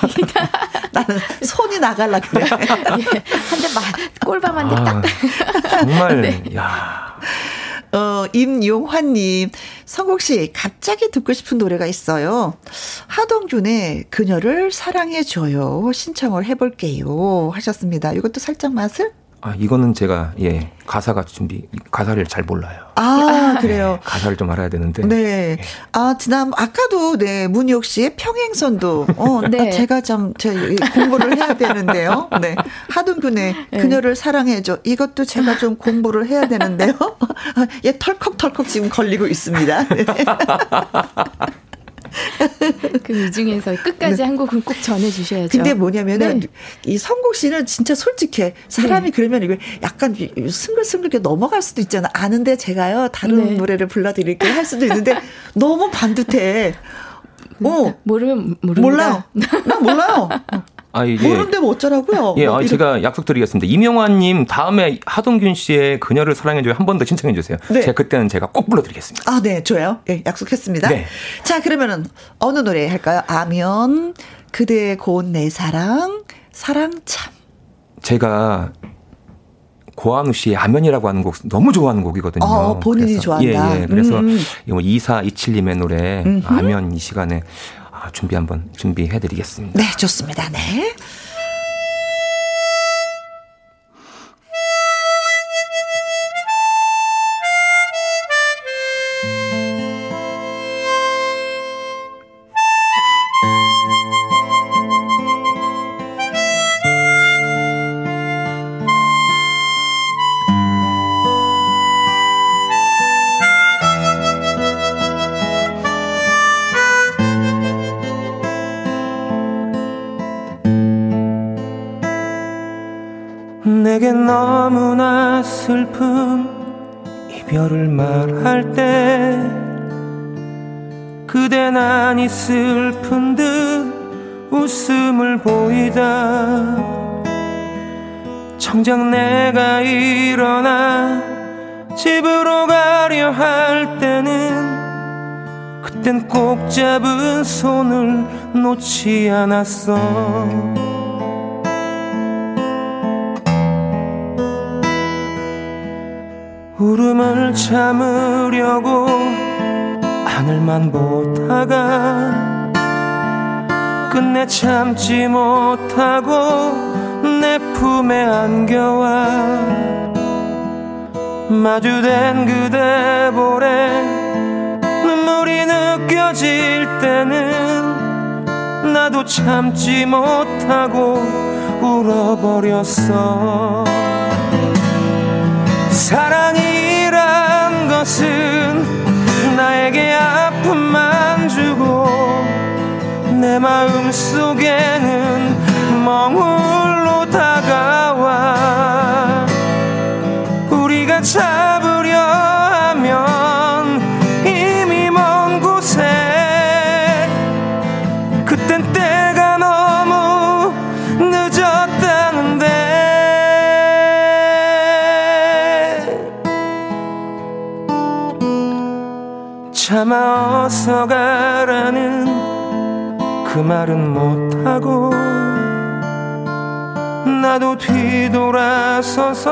나는 손이 나갈라 그래. 예, 한대 막, 꼴밤 한대 아, 딱. 정말, 네. 야. 어, 임용환님, 성국 씨, 갑자기 듣고 싶은 노래가 있어요. 하동균의 그녀를 사랑해줘요. 신청을 해볼게요. 하셨습니다. 이것도 살짝 맛을? 아, 이거는 제가, 예, 가사가 준비, 가사를 잘 몰라요. 아, 그래요. 네, 가사를 좀 알아야 되는데. 네. 예. 아, 지난, 아까도, 네, 문희옥 씨의 평행선도, 어, 네. 아, 제가 좀, 제 공부를 해야 되는데요. 네. 하동균의 네. 그녀를 사랑해줘. 이것도 제가 좀 공부를 해야 되는데요. 예, 털컥털컥 지금 걸리고 있습니다. 네. 그이 중에서 끝까지 네. 한 곡은 꼭 전해주셔야죠. 근데 뭐냐면은 네. 이 성국 씨는 진짜 솔직해. 사람이 네. 그러면 이게 약간 승글승글게 넘어갈 수도 있잖아. 아는데 제가요 다른 네. 노래를 불러드릴게요 할 수도 있는데 너무 반듯해. 어 모르면 모릅니다. 몰라요. 나 몰라요. 아, 예. 모르는데 뭐 어쩌라고요? 예, 뭐 아, 제가 약속드리겠습니다. 이명환님 다음에 하동균 씨의 그녀를 사랑해줘요 한 번 더 신청해 주세요. 네. 제가 그때는 제가 꼭 불러드리겠습니다. 아, 네, 좋아요. 예, 약속했습니다. 네. 자, 그러면은 어느 노래 할까요? 아면 그대의 고운 내 사랑 사랑 참. 제가 고한우 씨의 아면이라고 하는 곡 너무 좋아하는 곡이거든요. 어, 본인이 그래서, 좋아한다. 예, 예. 그래서 음. 2427님의 노래 음흠. 아면 이 시간에 아, 준비 한번 준비해 드리겠습니다. 네, 좋습니다. 네. 슬픈 이별을 말할 때 그대 난이 슬픈 듯 웃음을 보이다. 정작 내가 일어나 집으로 가려 할 때는 그땐 꼭 잡은 손을 놓지 않았어 울음을 참으려고 하늘만 보다가 끝내 참지 못하고 내 품에 안겨와 마주된 그대 볼에 눈물이 느껴질 때는 나도 참지 못하고 울어버렸어. 사랑이란 것은 나에게 아픔만 주고 내 마음 속에는 멍울로 다가와. 우리가 잡으 참아 어서 가라는 그 말은 못하고 나도 뒤돌아서서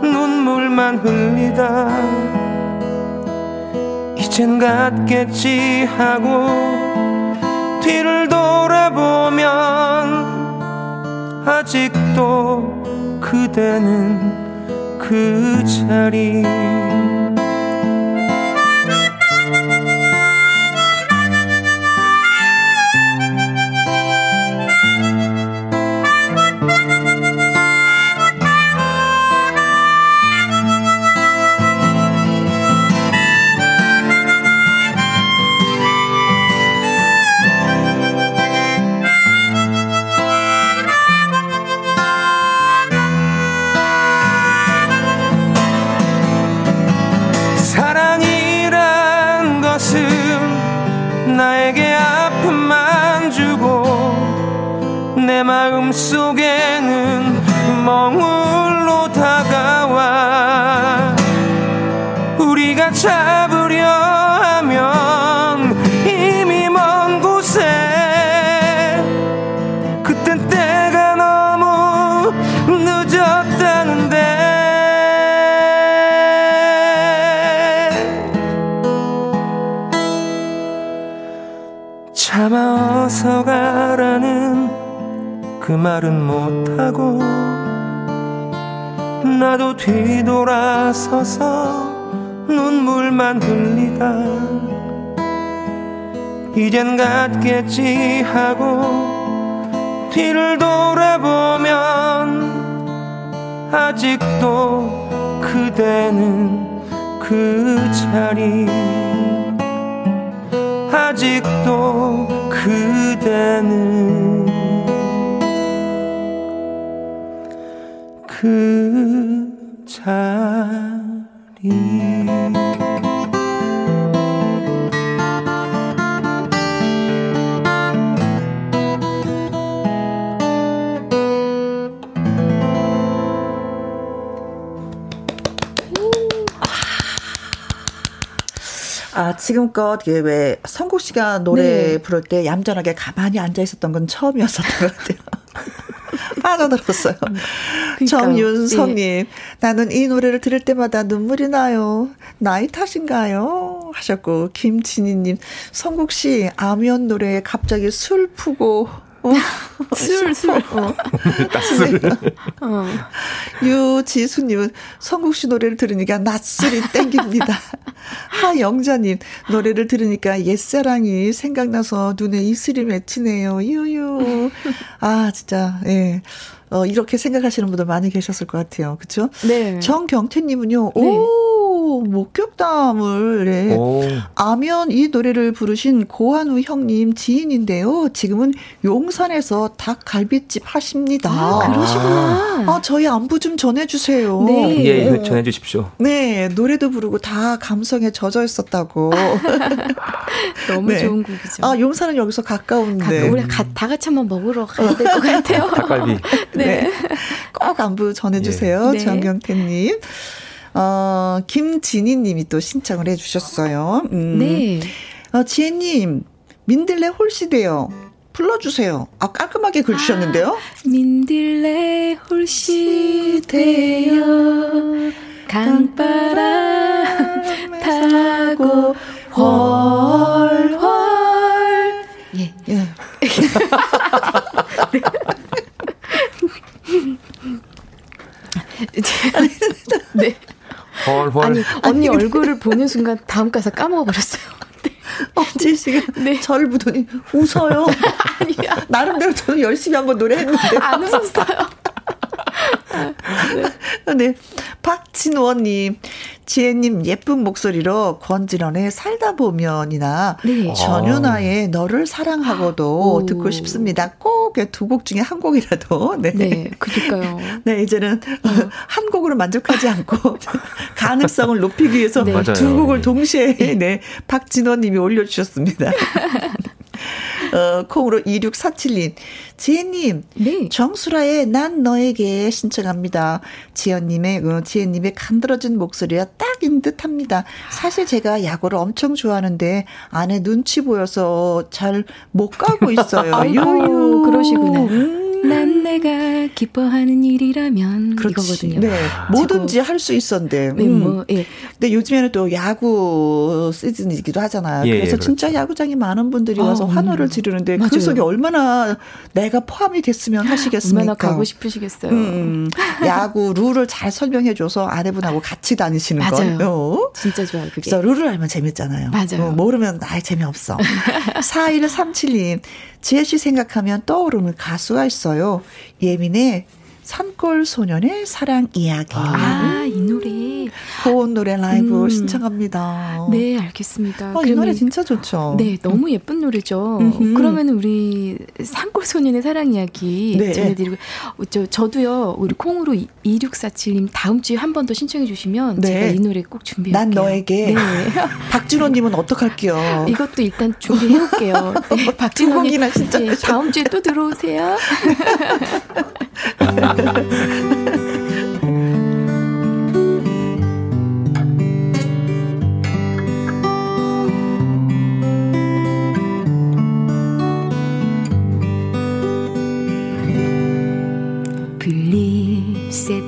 눈물만 흘리다. 이젠 갔겠지 하고 뒤를 돌아보면 아직도 그대는 그 자리 말은 못하고 나도 뒤돌아서서 눈물만 흘리다. 이젠 갔겠지 하고 뒤를 돌아보면 아직도 그대는 그 자리. 아직도 그대는 그 자리 아, 지금껏 왜 성국 씨가 노래 네. 부를 때 얌전하게 가만히 앉아 있었던 건 처음이었었던 것 같아요. 빠져들었어요. 음, 정윤성님, 네. 나는 이 노래를 들을 때마다 눈물이 나요. 나이 탓인가요? 하셨고, 김진희님, 성국 씨, 아면 노래에 갑자기 술 푸고, 어? 술, 술. 어. 술. 어. 유지수님은 성국 씨 노래를 들으니까 낯술이 땡깁니다. 하영자님, 노래를 들으니까 옛사랑이 생각나서 눈에 이슬이 맺히네요. 유유. 아, 진짜, 예. 어, 이렇게 생각하시는 분들 많이 계셨을 것 같아요. 그쵸? 네. 정경태님은요, 네. 오, 목격담을, 네. 오. 아면 이 노래를 부르신 고한우 형님 지인인데요. 지금은 용산에서 닭갈비집 하십니다. 아, 그러시구나. 아, 저희 안부 좀 전해주세요. 네. 예, 예, 전해주십시오. 네, 노래도 부르고 다 감성에 젖어 있었다고. 너무 네. 좋은 곡이죠. 아, 용산은 여기서 가까운데. 가, 우리 가, 다 같이 한번 먹으러 가야 될 것 같아요. 닭갈비. 네. 네. 꼭 안부 전해주세요. 네. 정경태님. 어, 김진희 님이 또 신청을 해주셨어요. 음. 네. 어, 지혜님, 민들레 홀시대요. 불러주세요. 아, 깔끔하게 글 주셨는데요. 아, 민들레 홀시대요. 강바람 타고 헐헐. 예. 예. 네. 네. 헐 헐. 아니 언니 얼굴을 보는 순간 다음 가사 까먹어 버렸어요. 네. 엄지 씨가 네. 저를 보더니 웃어요. 아니야. 나름대로 저는 열심히 한번 노래했는데 안 웃었어요. 네. 네. 박진원님, 지혜님 예쁜 목소리로 권진원의 살다 보면이나 네. 전윤아의 너를 사랑하고도 오. 듣고 싶습니다. 꼭 두 곡 중에 한 곡이라도. 네. 네, 그니까요. 네, 이제는 어. 한 곡으로 만족하지 않고 가능성을 높이기 위해서 네. 두 곡을 동시에 네, 네 박진원 님이 올려주셨습니다. 어, 콩으로 2647님. 지혜님. 네. 정수라의 난 너에게 신청합니다. 지연님의, 어, 지혜님의 간드러진 목소리가 딱인 듯 합니다. 사실 제가 야구를 엄청 좋아하는데 아내 눈치 보여서 잘 못 가고 있어요. 유유. 그러시구나. 음. 난 내가 기뻐하는 일이라면 그렇지. 이거거든요. 네. 뭐든지 할 수 있었는데. 네, 음. 뭐, 예. 근데 요즘에는 또 야구 시즌이기도 하잖아요. 예, 그래서 그렇죠. 진짜 야구장에 많은 분들이 와서 어, 환호를 지르는데 맞아요. 그 속에 얼마나 내가 포함이 됐으면 하시겠습니까? 얼마나 가고 싶으시겠어요. 음, 야구 룰을 잘 설명해 줘서 아내분하고 같이 다니시는 맞아요. 거요. 진짜 좋아요. 그게. 그래서 룰을 알면 재밌잖아요. 맞아요. 어, 모르면 아예 재미없어. 4137님. 지혜 씨 생각하면 떠오르는 가수가 있어요. 예민 의 산골 소년의 사랑 이야기. 아, 이 노래. 고운 노래 라이브 음. 신청합니다. 네, 알겠습니다. 어, 이 노래 진짜 좋죠. 네, 너무 예쁜 노래죠. 그러면 우리 산골 소년의 사랑 이야기 네. 전해드리고 저 저도요. 우리 콩으로 2647님 다음 주에 한 번 더 신청해 주시면 네. 제가 이 노래 꼭 준비할게요. 난 너에게. 네. 박준호님은 어떡할게요? 이것도 일단 준비해 올게요. 네, 박준호님 진짜 네, 다음 주에 또 들어오세요.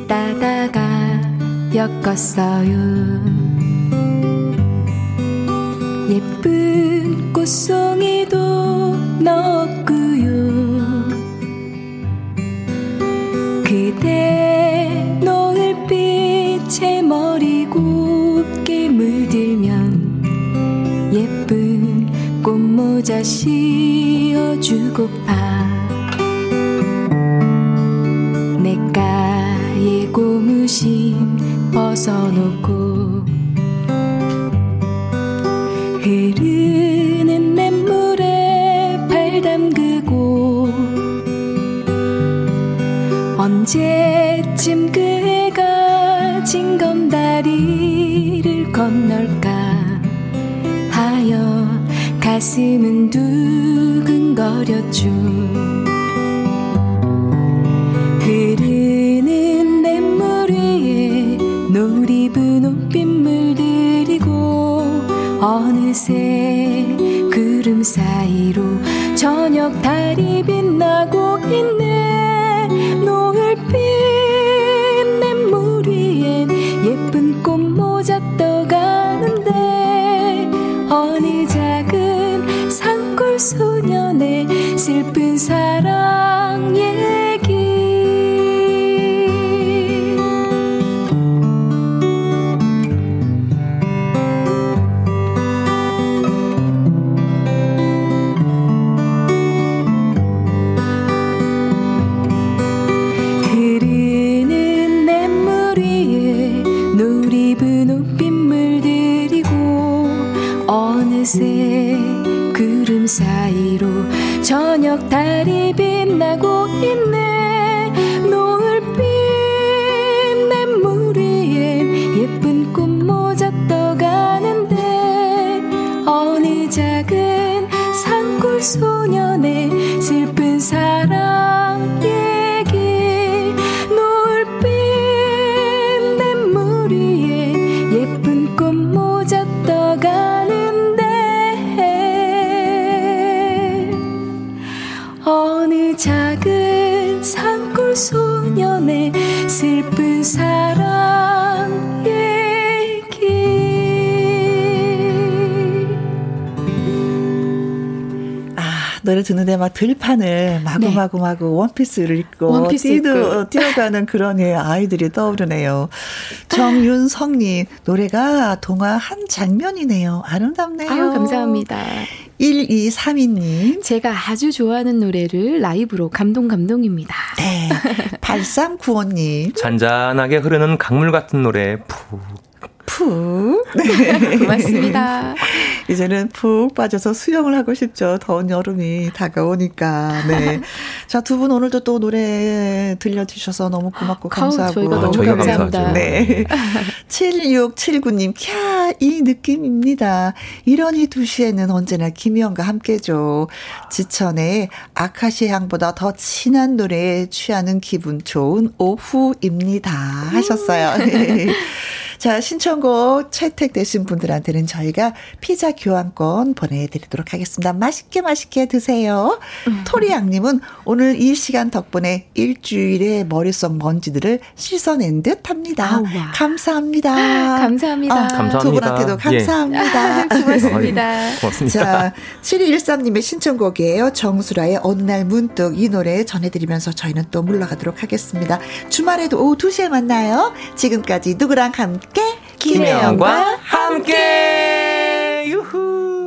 따다가 엮었어요. 예쁜 꽃송이도 넣었고요. 그대 노을빛에 머리 곱게 물들면 예쁜 꽃모자 씌워주고파 고무신 벗어놓고 흐르는 냇물에 발 담그고 언제쯤 그 해가 징검다리를 건널까 하여 가슴은 두근거렸죠 어느새 구름 사이로 저녁 달이 빛 노래 듣는데 막 들판을 마구마구 마구 원피스를 입고 네. 원피스 뛰도, 입고. 뛰어가는 그런 예, 아이들이 떠오르네요. 정윤성님, 노래가 동화 한 장면이네요. 아름답네요. 아유, 감사합니다. 1232님. 제가 아주 좋아하는 노래를 라이브로 감동 감동입니다. 네. 8395님. 잔잔하게 흐르는 강물 같은 노래 푹 푹. 네. 고맙습니다. 이제는 푹 빠져서 수영을 하고 싶죠. 더운 여름이 다가오니까. 네. 자, 두 분 오늘도 또 노래 들려주셔서 너무 고맙고 감사하고. 저희가 너무 저희가 감사합니다. 감사하죠. 네. 7679님, 캬, 이 느낌입니다. 이러니 2시에는 언제나 김희영과 함께죠. 지천의 아카시아 향보다 더 진한 노래에 취하는 기분 좋은 오후입니다. 하셨어요. 네. 자, 신청곡 채택되신 분들한테는 저희가 피자 교환권 보내드리도록 하겠습니다. 맛있게 맛있게 드세요. 토리양님은 오늘 이 시간 덕분에 일주일의 머릿속 먼지들을 씻어낸 듯 합니다. 아우, 와. 감사합니다. 감사합니다. 아, 감사합니다. 두 분한테도 감사합니다. 고맙습니다. 아유, 고맙습니다. 자, 7213님의 신청곡이에요. 정수라의 어느 날 문득 이 노래 전해드리면서 저희는 또 물러가도록 하겠습니다. 주말에도 오후 2시에 만나요. 지금까지 누구랑 함께? 김혜영과 함께 유후